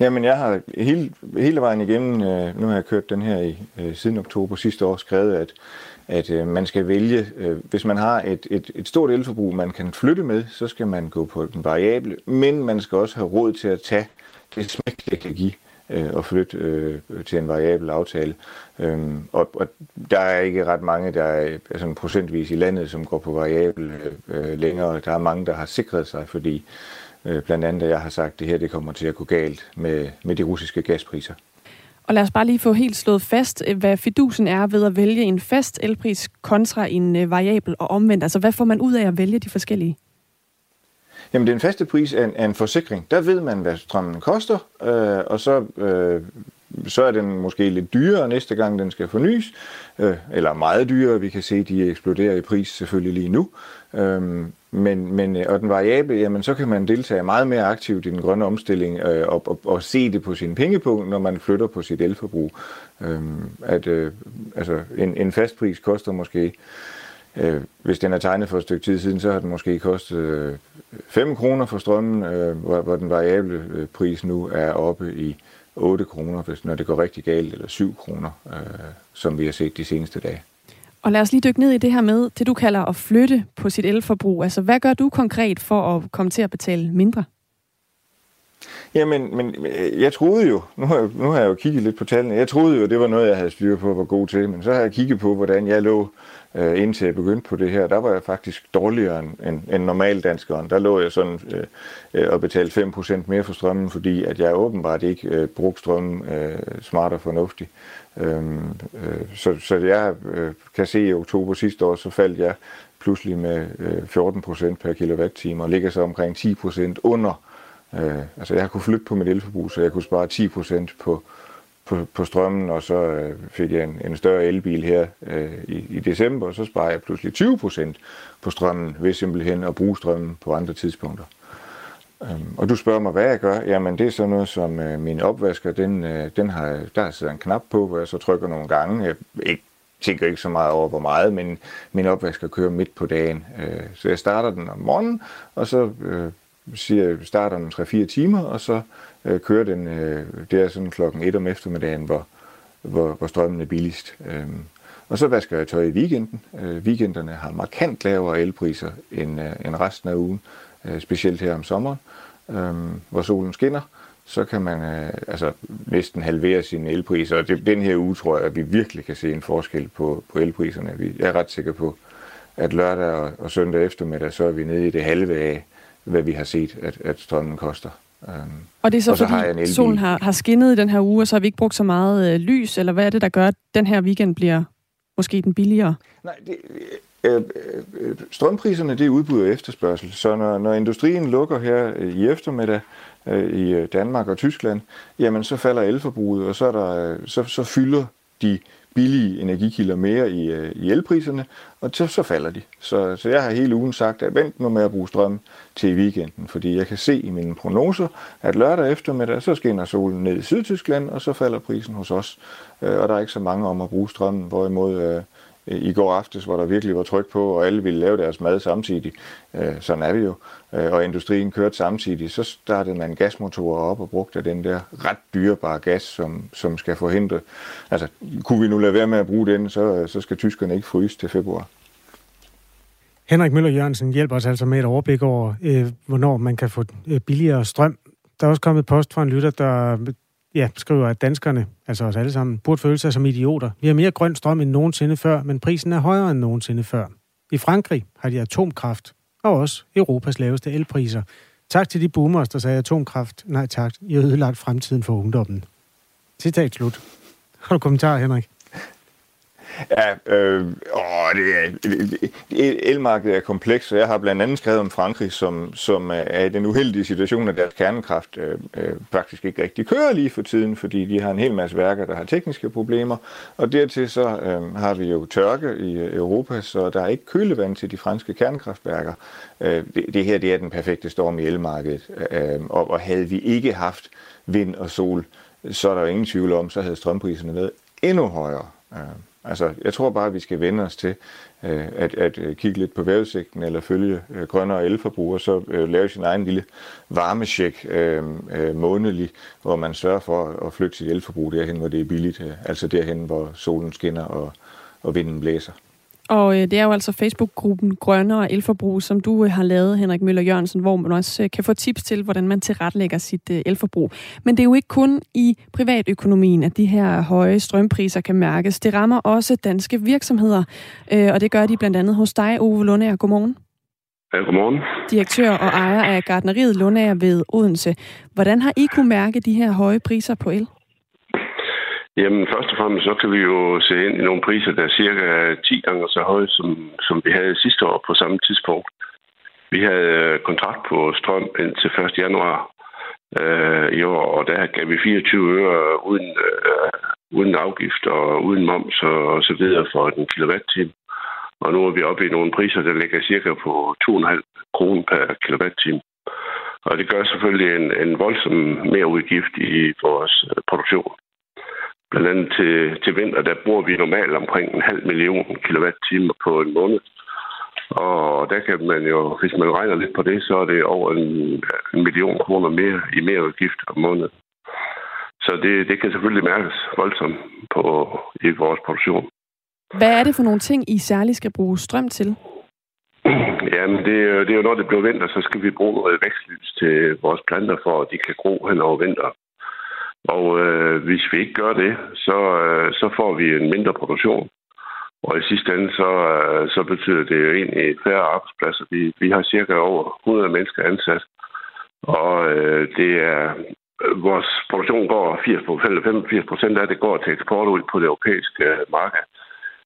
Jamen, jeg har hele, hele vejen igennem, øh, nu har jeg kørt den her i øh, siden oktober sidste år, skrevet, at, at øh, man skal vælge, øh, hvis man har et, et, et stort elforbrug, man kan flytte med, så skal man gå på den variable, men man skal også have råd til at tage det smæk, det kan give øh, og flytte øh, til en variabel aftale. Øhm, og, og der er ikke ret mange, der er altså procentvis i landet, som går på variabel øh, øh, længere. Der er mange, der har sikret sig, fordi blandt andet, at jeg har sagt, at det her det kommer til at gå galt med, med de russiske gaspriser. Og lad os bare lige få helt slået fast, øh, hvad fidusen er ved at vælge en fast elpris kontra en øh, variabel og omvendt. Altså, hvad får man ud af at vælge de forskellige? Jamen, den faste pris er en, er en forsikring. Der ved man, hvad strømmen koster, øh, og så, øh, så er den måske lidt dyrere næste gang, den skal fornyes, øh, eller meget dyrere. Vi kan se, at de eksploderer i pris selvfølgelig lige nu. Øh, men, men, øh, og den variable, jamen så kan man deltage meget mere aktivt i den grønne omstilling øh, og, og, og se det på sin pengepunkt, når man flytter på sit elforbrug. Øh, at, øh, altså en, en fast pris koster måske, øh, hvis den er tegnet for et stykke tid siden, så har den måske kostet øh, 5 kroner for strømmen, øh, hvor, hvor den variable øh, pris nu er oppe i 8 kroner, hvis, når det går rigtig galt, eller 7 kroner, øh, som vi har set de seneste dage. Og lad os lige dykke ned i det her med, det du kalder at flytte på sit elforbrug. Altså, hvad gør du konkret for at komme til at betale mindre? Jamen, men øh, jeg troede jo, nu har, jeg, nu har jeg jo kigget lidt på tallene, jeg troede jo, det var noget, jeg havde styr på, var god til, men så har jeg kigget på, hvordan jeg lå, øh, indtil jeg begyndte på det her. Der var jeg faktisk dårligere end, end, end normal danskeren. Der lå jeg sådan øh, øh og betalte 5% mere for strømmen, fordi at jeg åbenbart ikke øh, brugte strømmen øh, smart og fornuftigt. Øhm, øh, så, så jeg øh, kan se, at i oktober sidste år, så faldt jeg pludselig med øh, 14% per kilowatt-time, og ligger så omkring 10% under. Øh, altså jeg har flytte på mit elforbrug, så jeg kunne spare 10% på, på, på strømmen, og så øh, fik jeg en, en større elbil her øh, i, i december, og så sparer jeg pludselig 20% på strømmen ved simpelthen at bruge strømmen på andre tidspunkter. Øhm, og du spørger mig, hvad jeg gør. Jamen, det er sådan noget som øh, min opvasker, den, øh, den har, der sidder en knap på, hvor jeg så trykker nogle gange. Jeg ikke, tænker ikke så meget over, hvor meget, men min opvasker kører midt på dagen. Øh, så jeg starter den om morgenen, og så øh, siger starter om 3-4 timer, og så øh, kører den, øh, det er sådan klokken 1 om eftermiddagen, hvor, hvor, hvor strømmen er billigst. Øh, og så vasker jeg tøj i weekenden. Øh, weekenderne har markant lavere elpriser end, øh, end resten af ugen, øh, specielt her om sommeren, øh, hvor solen skinner. Så kan man øh, altså næsten halvere sine elpriser. Og det, den her uge tror jeg, at vi virkelig kan se en forskel på, på elpriserne. Vi, jeg er ret sikker på, at lørdag og, og søndag eftermiddag, så er vi nede i det halve af, hvad vi har set, at, at strømmen koster. Um, og det er så, så fordi solen har, har skinnet i den her uge, og så har vi ikke brugt så meget øh, lys, eller hvad er det, der gør, at den her weekend bliver måske den billigere? Nej, det, øh, øh, strømpriserne det er udbud og efterspørgsel. Så når, når industrien lukker her i eftermiddag øh, i Danmark og Tyskland, jamen så falder elforbruget, og så, er der, så, så fylder de billige energikilder mere i, øh, i elpriserne, og så, så falder de. Så, så jeg har hele ugen sagt, at vent nu med at bruge strøm til weekenden, fordi jeg kan se i mine prognoser, at lørdag eftermiddag, så skinner solen ned i Sydtyskland, og så falder prisen hos os. Øh, og der er ikke så mange om at bruge strømmen, hvorimod øh, Øh, i går aftes, hvor der virkelig var tryk på, og alle ville lave deres mad samtidig. Øh, sådan er vi jo. Øh, og industrien kørte samtidig. Så startede man gasmotorer op og brugte den der ret dyrebare gas, som, som skal forhindre. Altså, kunne vi nu lade være med at bruge den, så, så skal tyskerne ikke fryse til februar. Henrik Møller Jørgensen hjælper os altså med et overblik over, øh, hvornår man kan få øh, billigere strøm. Der er også kommet post fra en lytter, der ja, skriver, at danskerne, altså os alle sammen, burde føle sig som idioter. Vi har mere grøn strøm end nogensinde før, men prisen er højere end nogensinde før. I Frankrig har de atomkraft, og også Europas laveste elpriser. Tak til de boomers, der sagde atomkraft. Nej tak, I har ødelagt fremtiden for ungdommen. Citat slut. Har du kommentar, Henrik? Ja, øh, åh, det er, det, elmarkedet er komplekst, og jeg har blandt andet skrevet om Frankrig, som, som er i den uheldige situation, at deres kernekraft øh, øh, faktisk ikke rigtig kører lige for tiden, fordi de har en hel masse værker, der har tekniske problemer, og dertil så øh, har vi jo tørke i Europa, så der er ikke kølevand til de franske kernekraftværker. Øh, det, det her det er den perfekte storm i elmarkedet, øh, og, og havde vi ikke haft vind og sol, så er der jo ingen tvivl om, så havde strømpriserne været endnu højere. Øh. Altså, jeg tror bare, at vi skal vende os til øh, at, at øh, kigge lidt på vejrudsigten eller følge øh, grønnere elforbrug, og så øh, lave sin egen lille varmesjek øh, øh, månedlig, hvor man sørger for at flytte sit elforbrug derhen, hvor det er billigt, øh, altså derhen, hvor solen skinner og, og vinden blæser. Og øh, det er jo altså Facebook-gruppen Grønnere Elforbrug, som du øh, har lavet, Henrik Møller Jørgensen, hvor man også øh, kan få tips til, hvordan man tilretlægger sit øh, elforbrug. Men det er jo ikke kun i privatøkonomien, at de her høje strømpriser kan mærkes. Det rammer også danske virksomheder, øh, og det gør de blandt andet hos dig, Ove Lundager. Godmorgen. Ja, godmorgen. Direktør og ejer af gardneriet Lundager ved Odense. Hvordan har I kunne mærke de her høje priser på el? Jamen, først og fremmest så kan vi jo se ind i nogle priser, der er cirka 10 gange så høje, som, som vi havde sidste år på samme tidspunkt. Vi havde øh, kontrakt på strøm indtil 1. januar øh, i år, og der gav vi 24 øre uden, øh, uden afgift og uden moms og, og så videre for en kilowatt-time. Og nu er vi oppe i nogle priser, der ligger cirka på 2,5 kroner per kilowatt-time. Og det gør selvfølgelig en, en voldsom mere udgift i vores øh, produktion. Blandt andet til, til vinter, der bruger vi normalt omkring en halv million kilowatt-timer på en måned. Og der kan man jo, hvis man regner lidt på det, så er det over en, en million kroner mere i mere udgift om måneden. Så det, det kan selvfølgelig mærkes voldsomt på, i vores produktion. Hvad er det for nogle ting, I særligt skal bruge strøm til? Jamen, det, det er jo når det bliver vinter, så skal vi bruge noget vækstlys til vores planter, for at de kan gro hen over vinteren. Og øh, hvis vi ikke gør det, så, øh, så får vi en mindre produktion. Og i sidste ende, så, øh, så betyder det jo egentlig færre arbejdspladser. Vi, vi har cirka over 100 mennesker ansat. Og øh, det er øh, vores produktion går 80 85 procent af det går til eksport ud på det europæiske øh, marked.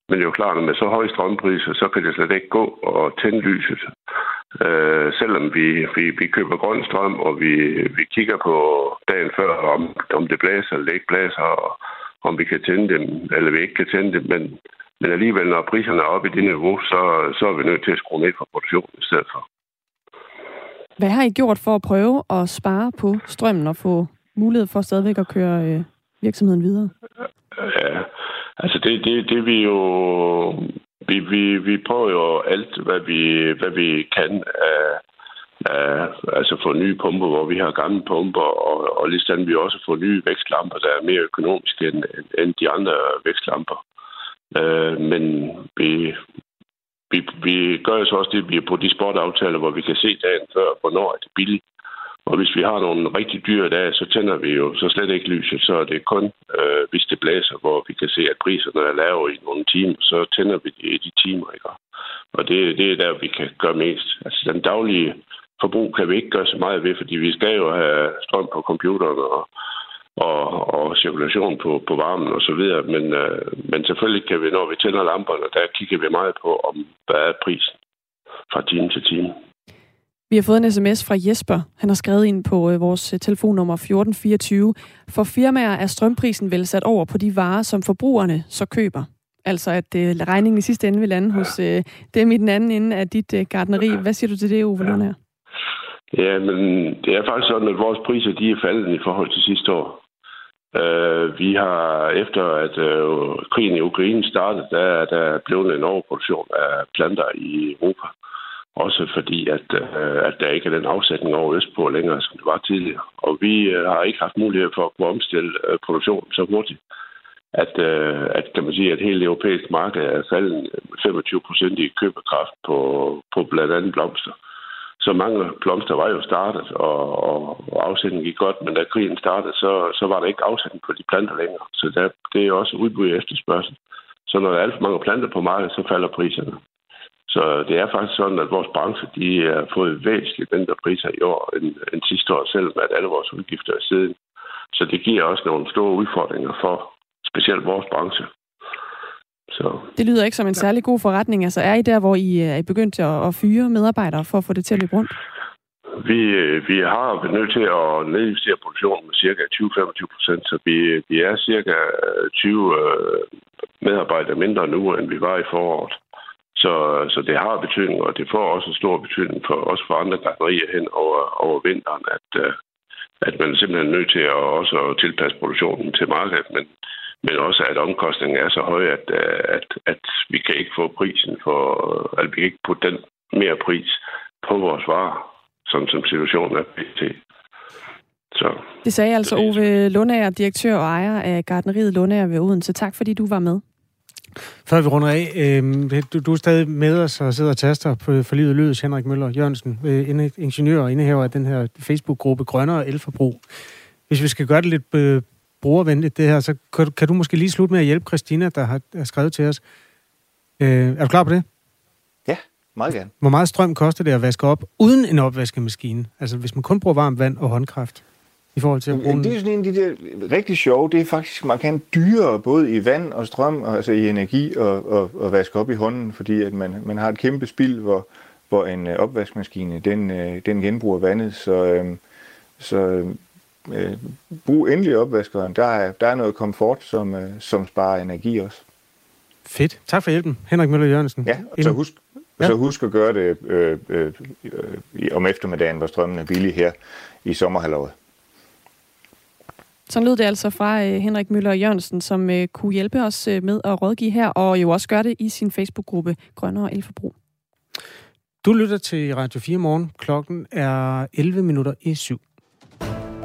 Men det er jo klart, at med så høje strømpriser, så kan det slet ikke gå og tænde lyset. Øh, selvom vi, vi, vi køber grøn strøm, og vi, vi kigger på dagen før, om, om det blæser eller det ikke blæser, og om vi kan tænde dem, eller vi ikke kan tænde dem. Men, men alligevel, når priserne er oppe i det niveau, så, så er vi nødt til at skrue ned for produktionen i stedet for. Hvad har I gjort for at prøve at spare på strømmen og få mulighed for stadigvæk at køre øh, virksomheden videre? Ja, altså det, det, det vi jo... Vi, vi, vi prøver jo alt, hvad vi, hvad vi kan af, af altså få nye pumper, hvor vi har gamle pumper, og, og ligesom vi også får nye vækstlamper, der er mere økonomiske end, end de andre vækstlamper. Øh, men vi, vi, vi gør jo så også det, vi er på de sportaftaler, hvor vi kan se dagen før, hvornår er det billigt. Og hvis vi har nogle rigtig dyre dage, så tænder vi jo så slet ikke lyset. Så er det kun, øh, hvis det blæser, hvor vi kan se, at priserne er lave i nogle timer, så tænder vi det i de timer. Ikke? Og det, det er der, vi kan gøre mest. Altså den daglige forbrug kan vi ikke gøre så meget ved, fordi vi skal jo have strøm på computeren og, og, og cirkulation på, på varmen og så videre. Men, øh, men selvfølgelig kan vi, når vi tænder lamperne, der kigger vi meget på, om hvad er prisen fra time til time. Vi har fået en sms fra Jesper. Han har skrevet ind på øh, vores øh, telefonnummer 1424. For firmaer er strømprisen vel sat over på de varer, som forbrugerne så køber. Altså at øh, regningen i sidste ende vil lande hos øh, dem i den anden ende af dit øh, gardneri. Hvad siger du til det, Ove ja. Ja, men det er faktisk sådan, at vores priser de er faldet i forhold til sidste år. Uh, vi har, efter at uh, krigen i Ukraine startede, der er der blevet en overproduktion af planter i Europa. Også fordi, at, øh, at der ikke er den afsætning over Østpå længere, som det var tidligere. Og vi øh, har ikke haft mulighed for at kunne omstille øh, produktionen så hurtigt, at, øh, at, kan man sige, at hele det europæiske marked er faldet 25 procent i købekraft på, på blandt andet blomster. Så mange blomster var jo startet, og, og, og afsætningen gik godt, men da krigen startede, så, så var der ikke afsætning på de planter længere. Så der, det er også udbud og efterspørgsel. Så når der er alt for mange planter på markedet, så falder priserne. Så det er faktisk sådan, at vores branche de har fået væsentligt mindre priser i år end, end sidste år, selvom at alle vores udgifter er siden. Så det giver også nogle store udfordringer for specielt vores branche. Så. Det lyder ikke som en særlig god forretning. Altså er I der, hvor I er begyndt at, at fyre medarbejdere for at få det til at løbe rundt? Vi, vi har været nødt til at nedjustere produktionen med cirka 20-25 procent, så vi, vi er cirka 20 øh, medarbejdere mindre nu, end vi var i foråret. Så, så det har betydning, og det får også en stor betydning for også for andre garderier hen over, over vinteren, at, øh, at man er simpelthen er nødt til at også tilpasse produktionen til markedet. Men, men også at omkostningen er så høj, at, at, at vi kan ikke få prisen for, at vi kan ikke putte den mere pris på vores varer, sådan som situationen er pt. Så. Det sagde altså Ove Lundager, direktør og ejer af Gardneriet Lundager ved Odense. Tak fordi du var med. Før vi runder af, øh, du, du er stadig med os og sidder og taster på, for livet Henrik Møller Jørgensen, øh, ingeniør og indehaver af den her Facebook-gruppe Grønnere Elforbrug. Hvis vi skal gøre det lidt øh, brugervenligt, det her, så kan, kan du måske lige slutte med at hjælpe Christina, der har, har skrevet til os. Øh, er du klar på det? Ja, meget gerne. Hvor meget strøm koster det at vaske op uden en opvaskemaskine? Altså hvis man kun bruger varmt vand og håndkraft? I forhold til at bruge Det er sådan en af de der rigtig sjove. Det er faktisk markant dyrere, både i vand og strøm, altså i energi, og, og, og vaske op i hånden, fordi at man, man har et kæmpe spild, hvor, hvor en øh, opvaskemaskine, den, øh, den genbruger vandet. Så, øh, så øh, brug endelig opvaskeren. Der er, der er noget komfort, som, øh, som sparer energi også. Fedt. Tak for hjælpen, Henrik Møller Jørgensen. Ja, og så husk, ja. så husk at gøre det øh, øh, øh, om eftermiddagen, hvor strømmen er billig her i sommerhalvåret. Så lød det altså fra øh, Henrik Møller Jørgensen, som øh, kunne hjælpe os øh, med at rådgive her, og jo også gøre det i sin Facebook-gruppe Grønnere Elforbrug. Du lytter til Radio 4 morgen. Klokken er 11 minutter i syv.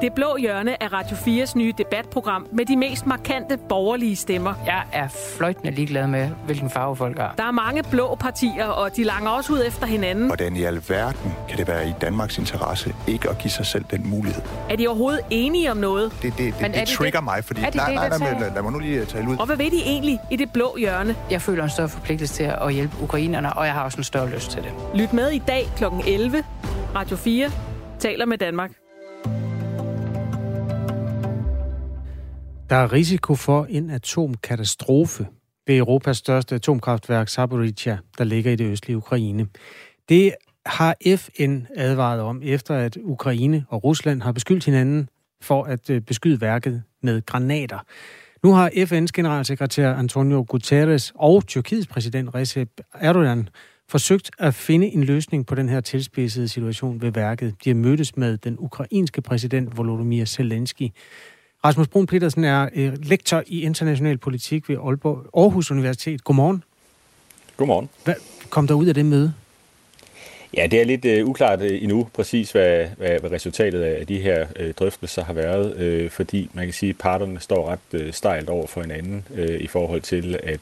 Det blå hjørne er Radio 4's nye debatprogram med de mest markante borgerlige stemmer. Jeg er fløjtende ligeglad med, hvilken farve folk har. Der er mange blå partier, og de langer også ud efter hinanden. Hvordan i alverden kan det være i Danmarks interesse ikke at give sig selv den mulighed? Er de overhovedet enige om noget? Det, det, det, det, det trigger det? mig, fordi... Er de nej, det, nej, nej, nej, lad, lad mig nu lige tale ud. Og hvad ved de egentlig i det blå hjørne? Jeg føler en større forpligtelse til at hjælpe ukrainerne, og jeg har også en større lyst til det. Lyt med i dag kl. 11. Radio 4 taler med Danmark. Der er risiko for en atomkatastrofe ved Europas største atomkraftværk, Zaporizhia, der ligger i det østlige Ukraine. Det har FN advaret om, efter at Ukraine og Rusland har beskyldt hinanden for at øh, beskyde værket med granater. Nu har FN's generalsekretær Antonio Guterres og Tyrkiets præsident Recep Erdogan forsøgt at finde en løsning på den her tilspidsede situation ved værket. De har mødtes med den ukrainske præsident Volodymyr Zelensky. Rasmus Brun Petersen er øh, lektor i international politik ved Aalborg, Aarhus Universitet. Godmorgen. Godmorgen. Hvad kom der ud af det møde? Ja, det er lidt uh, uklart uh, endnu præcis, hvad, hvad, hvad resultatet af de her uh, drøftelser har været, uh, fordi man kan sige, at parterne står ret uh, stejlt over for hinanden uh, i forhold til, at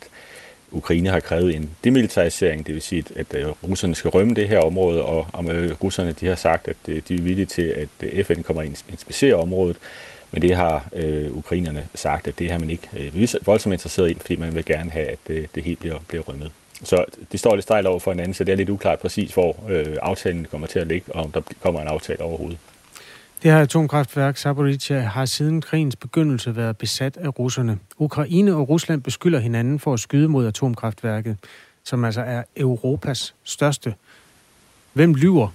Ukraine har krævet en demilitarisering, det vil sige, at uh, russerne skal rømme det her område, og uh, russerne de har sagt, at uh, de er villige til, at uh, FN kommer ind og inspicerer området, men det har øh, ukrainerne sagt, at det har man ikke øh, voldsomt interesseret i, fordi man vil gerne have, at uh, det helt bliver, bliver rømmet. Så det står lidt stejlt over for hinanden, så det er lidt uklart præcis, hvor øh, aftalen kommer til at ligge, og om der kommer en aftale overhovedet. Det her atomkraftværk, Zaporizhia, har siden krigens begyndelse været besat af russerne. Ukraine og Rusland beskylder hinanden for at skyde mod atomkraftværket, som altså er Europas største. Hvem lyver?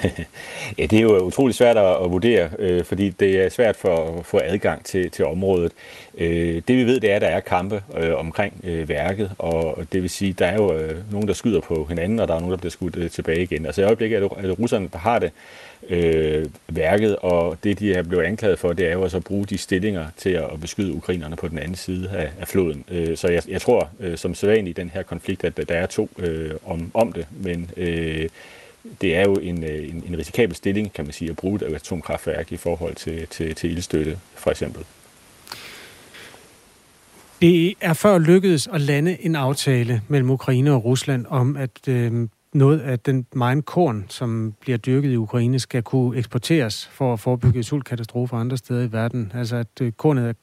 ja, det er jo utrolig svært at, at vurdere, øh, fordi det er svært for at få adgang til, til området. Øh, det vi ved, det er, at der er kampe øh, omkring øh, værket, og det vil sige, der er jo øh, nogen, der skyder på hinanden, og der er nogen, der bliver skudt øh, tilbage igen. Altså i øjeblikket er det, er det russerne, der har det øh, værket, og det, de er blevet anklaget for, det er jo altså at bruge de stillinger til at beskyde ukrainerne på den anden side af, af floden. Øh, så jeg, jeg tror, øh, som sædvanligt i den her konflikt, at der er to øh, om, om det, men øh, det er jo en, øh, en, en risikabel stilling, kan man sige, at bruge et atomkraftværk i forhold til, til, til ildstøtte, for eksempel. Det er før lykkedes at lande en aftale mellem Ukraine og Rusland om, at øh, noget af den meget korn, som bliver dyrket i Ukraine, skal kunne eksporteres for at forebygge sultkatastrofer andre steder i verden. Altså at øh, kornet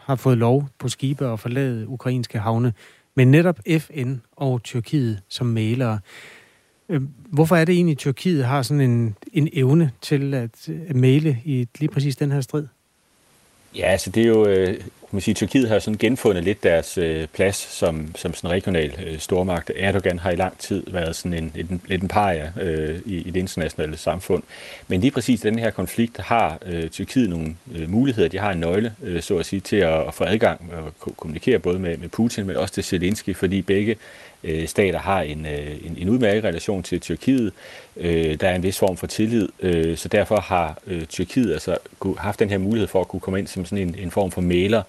har fået lov på skibe og forlade ukrainske havne, men netop FN og Tyrkiet som malere. Øhm, hvorfor er det egentlig, at Tyrkiet har sådan en, en evne til at, øh, at male i lige præcis den her strid? Ja, altså det er jo, øh, man sige, Tyrkiet har sådan genfundet lidt deres øh, plads som, som sådan regional øh, stormagt. Erdogan har i lang tid været sådan en, en, lidt en paria øh, i, i det internationale samfund. Men lige præcis den her konflikt har øh, Tyrkiet nogle øh, muligheder. De har en nøgle, øh, så at sige, til at, at få adgang og kommunikere både med, med Putin, men også til Zelensky, fordi begge øh, stater har en, øh, en, en udmærket relation til Tyrkiet. Øh, der er en vis form for tillid, øh, så derfor har øh, Tyrkiet altså haft den her mulighed for at kunne komme ind som sådan en, en form for maler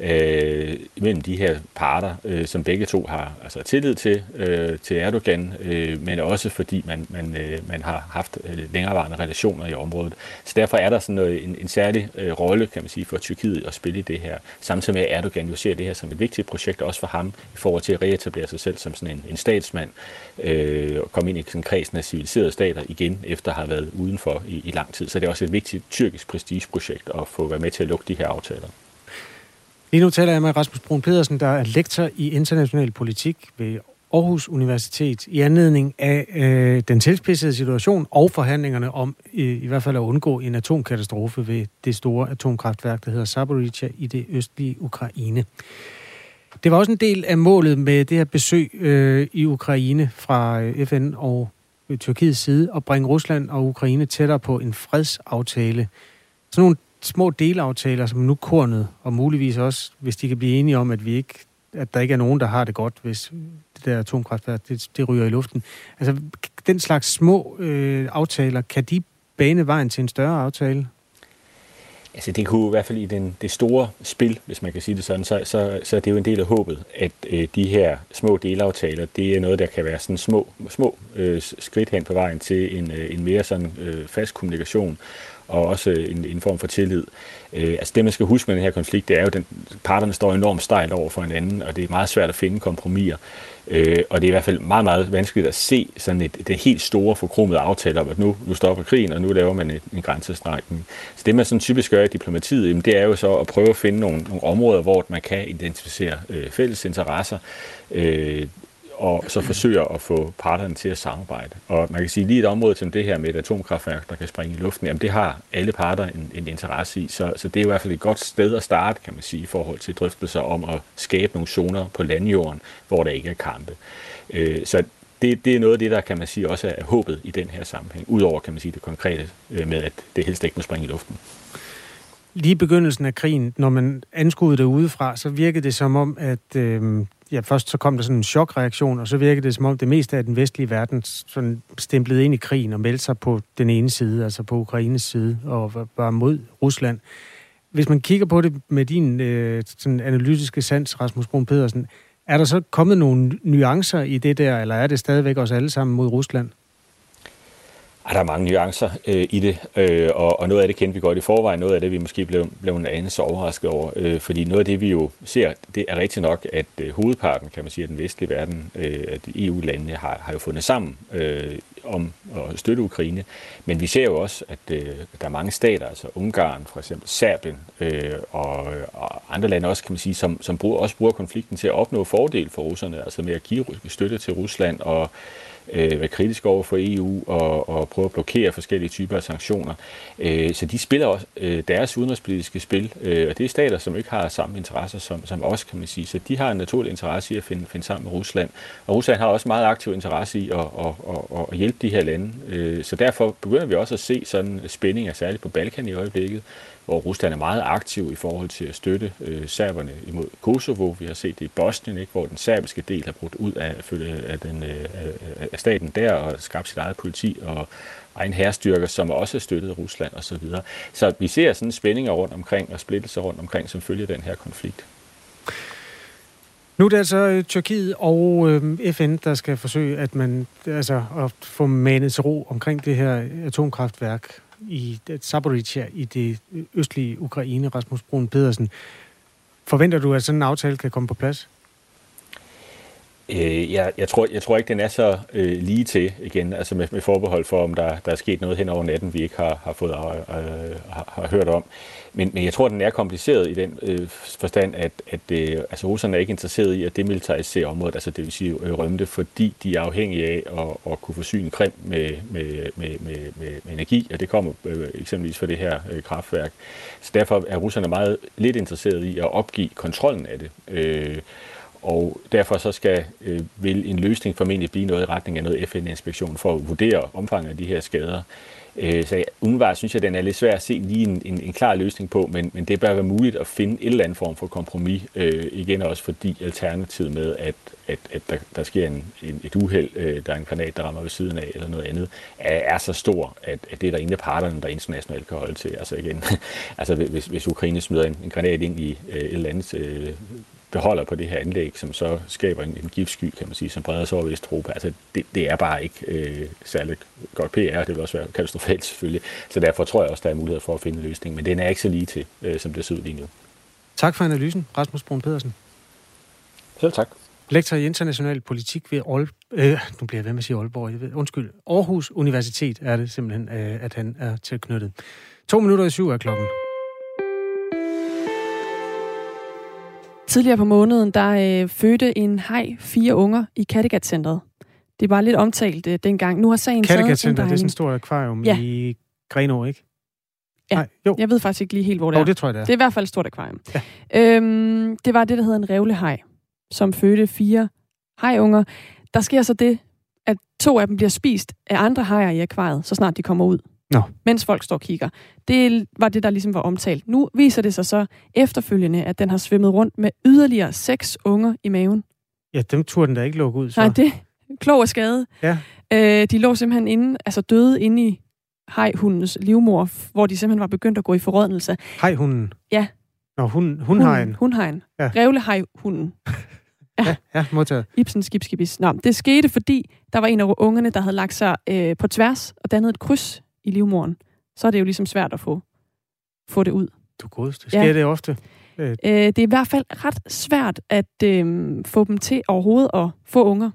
øh, mellem de her parter, øh, som begge to har altså tillid til, øh, til Erdogan, øh, men også fordi man, man, øh, man har haft øh, længerevarende relationer i området. Så derfor er der sådan noget, en, en særlig øh, rolle, kan man sige, for Tyrkiet at spille i det her. Samtidig med, at Erdogan jo ser det her som et vigtigt projekt, også for ham, i forhold til at reetablere sig selv som sådan en, en statsmand, øh, og komme ind i sådan kredsen af civiliserede stater igen, efter at have været udenfor i, i lang tid. Så det er også et vigtigt tyrkisk prestigeprojekt at få være med til at lukke de her aftaler. Lige nu taler jeg med Rasmus Brun Pedersen, der er lektor i international politik ved Aarhus Universitet i anledning af øh, den tilspidsede situation og forhandlingerne om øh, i hvert fald at undgå en atomkatastrofe ved det store atomkraftværk, der hedder Zaporizhia i det østlige Ukraine. Det var også en del af målet med det her besøg øh, i Ukraine fra øh, FN og øh, Tyrkiets side at bringe Rusland og Ukraine tættere på en fredsaftale. Sådan nogle små delaftaler, som nu kornet, og muligvis også, hvis de kan blive enige om, at vi ikke at der ikke er nogen, der har det godt, hvis det der atomkraftværk, det, det ryger i luften. Altså, den slags små øh, aftaler, kan de bane vejen til en større aftale? Altså det kunne i hvert fald i den, det store spil, hvis man kan sige det sådan, så, så, så er det jo en del af håbet, at øh, de her små delaftaler, det er noget, der kan være sådan små, små øh, skridt hen på vejen til en, øh, en mere sådan øh, fast kommunikation og også en, en form for tillid. Øh, altså det, man skal huske med den her konflikt, det er jo, at parterne står enormt stejlt over for hinanden, og det er meget svært at finde kompromiser. Øh, og det er i hvert fald meget, meget vanskeligt at se sådan et, det helt store forkromede aftale om, at nu, nu stopper krigen, og nu laver man en, en grænsestrækning. Så det, man sådan typisk gør i diplomatiet, jamen, det er jo så at prøve at finde nogle, nogle områder, hvor man kan identificere øh, fælles interesser, øh, og så forsøger at få parterne til at samarbejde. Og man kan sige, lige et område som det her med et atomkraftværk, der kan springe i luften, jamen det har alle parter en, en interesse i. Så, så det er i hvert fald et godt sted at starte, kan man sige, i forhold til drøftelser om at skabe nogle zoner på landjorden, hvor der ikke er kampe. Øh, så det, det er noget af det, der kan man sige også er håbet i den her sammenhæng, udover kan man sige det konkrete øh, med, at det helst ikke må springe i luften. Lige i begyndelsen af krigen, når man anskuede det udefra, så virkede det som om, at øh, ja, først så kom der sådan en chokreaktion, og så virkede det som om det meste af den vestlige verden sådan stemplede ind i krigen og meldte sig på den ene side, altså på Ukraines side, og var mod Rusland. Hvis man kigger på det med din øh, sådan analytiske sans, Rasmus Brun Pedersen, er der så kommet nogle nuancer i det der, eller er det stadigvæk os alle sammen mod Rusland? Ah, der er mange nuancer øh, i det, øh, og, og noget af det kendte vi godt i forvejen, noget af det vi måske blev, blev en anelse overrasket over, øh, fordi noget af det vi jo ser, det er rigtigt nok, at øh, hovedparten, kan man sige, af den vestlige verden, øh, at EU-landene har, har jo fundet sammen øh, om at støtte Ukraine, men vi ser jo også, at øh, der er mange stater, altså Ungarn, for eksempel Serbien øh, og, og andre lande også, kan man sige, som, som bruger, også bruger konflikten til at opnå fordel for russerne, altså med at give støtte til Rusland og øh, være kritisk over for EU og, og prøve at blokere forskellige typer af sanktioner. Øh, så de spiller også øh, deres udenrigspolitiske spil, øh, og det er stater, som ikke har samme interesser som, som os, kan man sige. Så de har en naturlig interesse i at finde, finde sammen med Rusland. Og Rusland har også meget aktiv interesse i at, at, at, at hjælpe de her lande. Øh, så derfor begynder vi også at se sådan spændinger, særligt på Balkan i øjeblikket, hvor Rusland er meget aktiv i forhold til at støtte øh, serberne imod Kosovo. Vi har set det i Bosnien, ikke, hvor den serbiske del har brudt ud af, af, den, øh, af staten der og skabt sit eget politi og egen herrestyrker, som også har støttet Rusland osv. Så, videre. så vi ser sådan spændinger rundt omkring og splittelser rundt omkring, som følger den her konflikt. Nu er det altså øh, Tyrkiet og øh, FN, der skal forsøge at man altså at få manet til ro omkring det her atomkraftværk i Zaporizhia i det øh, østlige Ukraine, Rasmus Brun Pedersen. Forventer du, at sådan en aftale kan komme på plads? Øh, jeg, jeg, tror, jeg tror ikke, den er så øh, lige til igen, altså med, med forbehold for, om der, der er sket noget hen over natten, vi ikke har, har fået øh, øh har, har hørt om. Men, men jeg tror, den er kompliceret i den øh, forstand, at, at øh, altså, russerne er ikke interesseret i at demilitarisere området, altså det vil sige øh, rømte, fordi de er afhængige af at, at kunne forsyne Krim med, med, med, med, med energi, og det kommer øh, eksempelvis fra det her øh, kraftværk. Så derfor er russerne meget lidt interesseret i at opgive kontrollen af det. Øh, og derfor så skal øh, vil en løsning formentlig blive noget i retning af noget FN-inspektion for at vurdere omfanget af de her skader. Øh, så umiddelbart synes jeg, at den er lidt svær at se lige en, en, en klar løsning på, men, men det bør være muligt at finde en eller anden form for kompromis. Øh, igen også fordi alternativet med, at, at, at der, der sker en, en, et uheld, øh, der er en granat, der rammer ved siden af, eller noget andet, er, er så stor, at, at det er der ingen af parterne, der internationalt kan holde til. Altså igen, altså hvis, hvis Ukraine smider en, en granat ind i øh, et eller andet øh, beholder på det her anlæg, som så skaber en, en giftsky, kan man sige, som breder sig over Vesteuropa. Altså, det, det er bare ikke øh, særlig godt PR, det vil også være katastrofalt selvfølgelig. Så derfor tror jeg også, der er mulighed for at finde en løsning, men den er ikke så lige til, øh, som det ser ud lige nu. Tak for analysen, Rasmus Brun Pedersen. Selv tak. Lektor i international politik ved Aalborg, øh, nu bliver jeg ved med at sige Aalborg, jeg ved, undskyld, Aarhus Universitet er det simpelthen, øh, at han er tilknyttet. To minutter i syv er klokken. Tidligere på måneden, der øh, fødte en hej fire unger i Kattegat-centret. Det var lidt omtalt øh, dengang. Nu har sagen Kattegat-centret, det er sådan et stort akvarium ja. i Grenå, ikke? Ja, Nej, jo. jeg ved faktisk ikke lige helt, hvor det oh, er. det tror jeg, det er. Det er i hvert fald et stort akvarium. Ja. Øhm, det var det, der hedder en revlehaj, som fødte fire hajunger. Der sker så det, at to af dem bliver spist af andre hajer i akvariet, så snart de kommer ud. No. Mens folk står og kigger. Det var det, der ligesom var omtalt. Nu viser det sig så efterfølgende, at den har svømmet rundt med yderligere seks unger i maven. Ja, dem turde den da ikke lukke ud. Så. Nej, det klog og skade. Ja. Øh, de lå simpelthen inde, altså døde inde i hajhundens livmor, hvor de simpelthen var begyndt at gå i forrådnelse. Hajhunden? Ja. Nå, hun, hundhajen. Hundhajen. Ja. Revlehajhunden. Ja, ja, ja modtaget. Ibsen skibskibis. Nå, det skete, fordi der var en af ungerne, der havde lagt sig øh, på tværs og dannet et kryds i livmoren, så er det jo ligesom svært at få, få det ud. Du godeste. Sker ja. det ofte? Øh, det er i hvert fald ret svært at øh, få dem til overhovedet at få unger.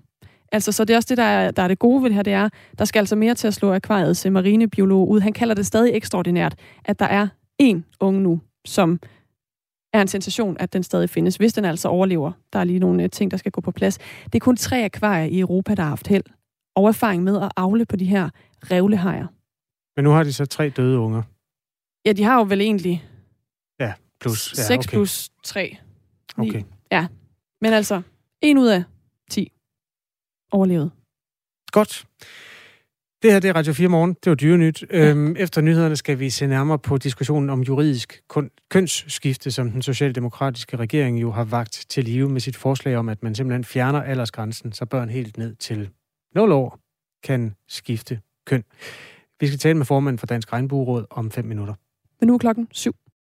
Altså, så det er også det, der er, der er det gode ved det her, det er, der skal altså mere til at slå akvariets marinebiolog ud. Han kalder det stadig ekstraordinært, at der er én unge nu, som er en sensation, at den stadig findes, hvis den altså overlever. Der er lige nogle øh, ting, der skal gå på plads. Det er kun tre akvarier i Europa, der har haft held og erfaring med at afle på de her revlehajer. Men nu har de så tre døde unger. Ja, de har jo vel egentlig... Ja, plus... Ja, 6 okay. plus 3. Okay. Ja, men altså, en ud af 10 overlevet. Godt. Det her det er Radio 4 Morgen. Det var dyrenyt. Ja. Øhm, efter nyhederne skal vi se nærmere på diskussionen om juridisk kønsskifte, som den socialdemokratiske regering jo har vagt til live med sit forslag om, at man simpelthen fjerner aldersgrænsen, så børn helt ned til 0 år kan skifte køn. Vi skal tale med formanden for Dansk Regnbueråd om 5 minutter. Men nu er klokken 7.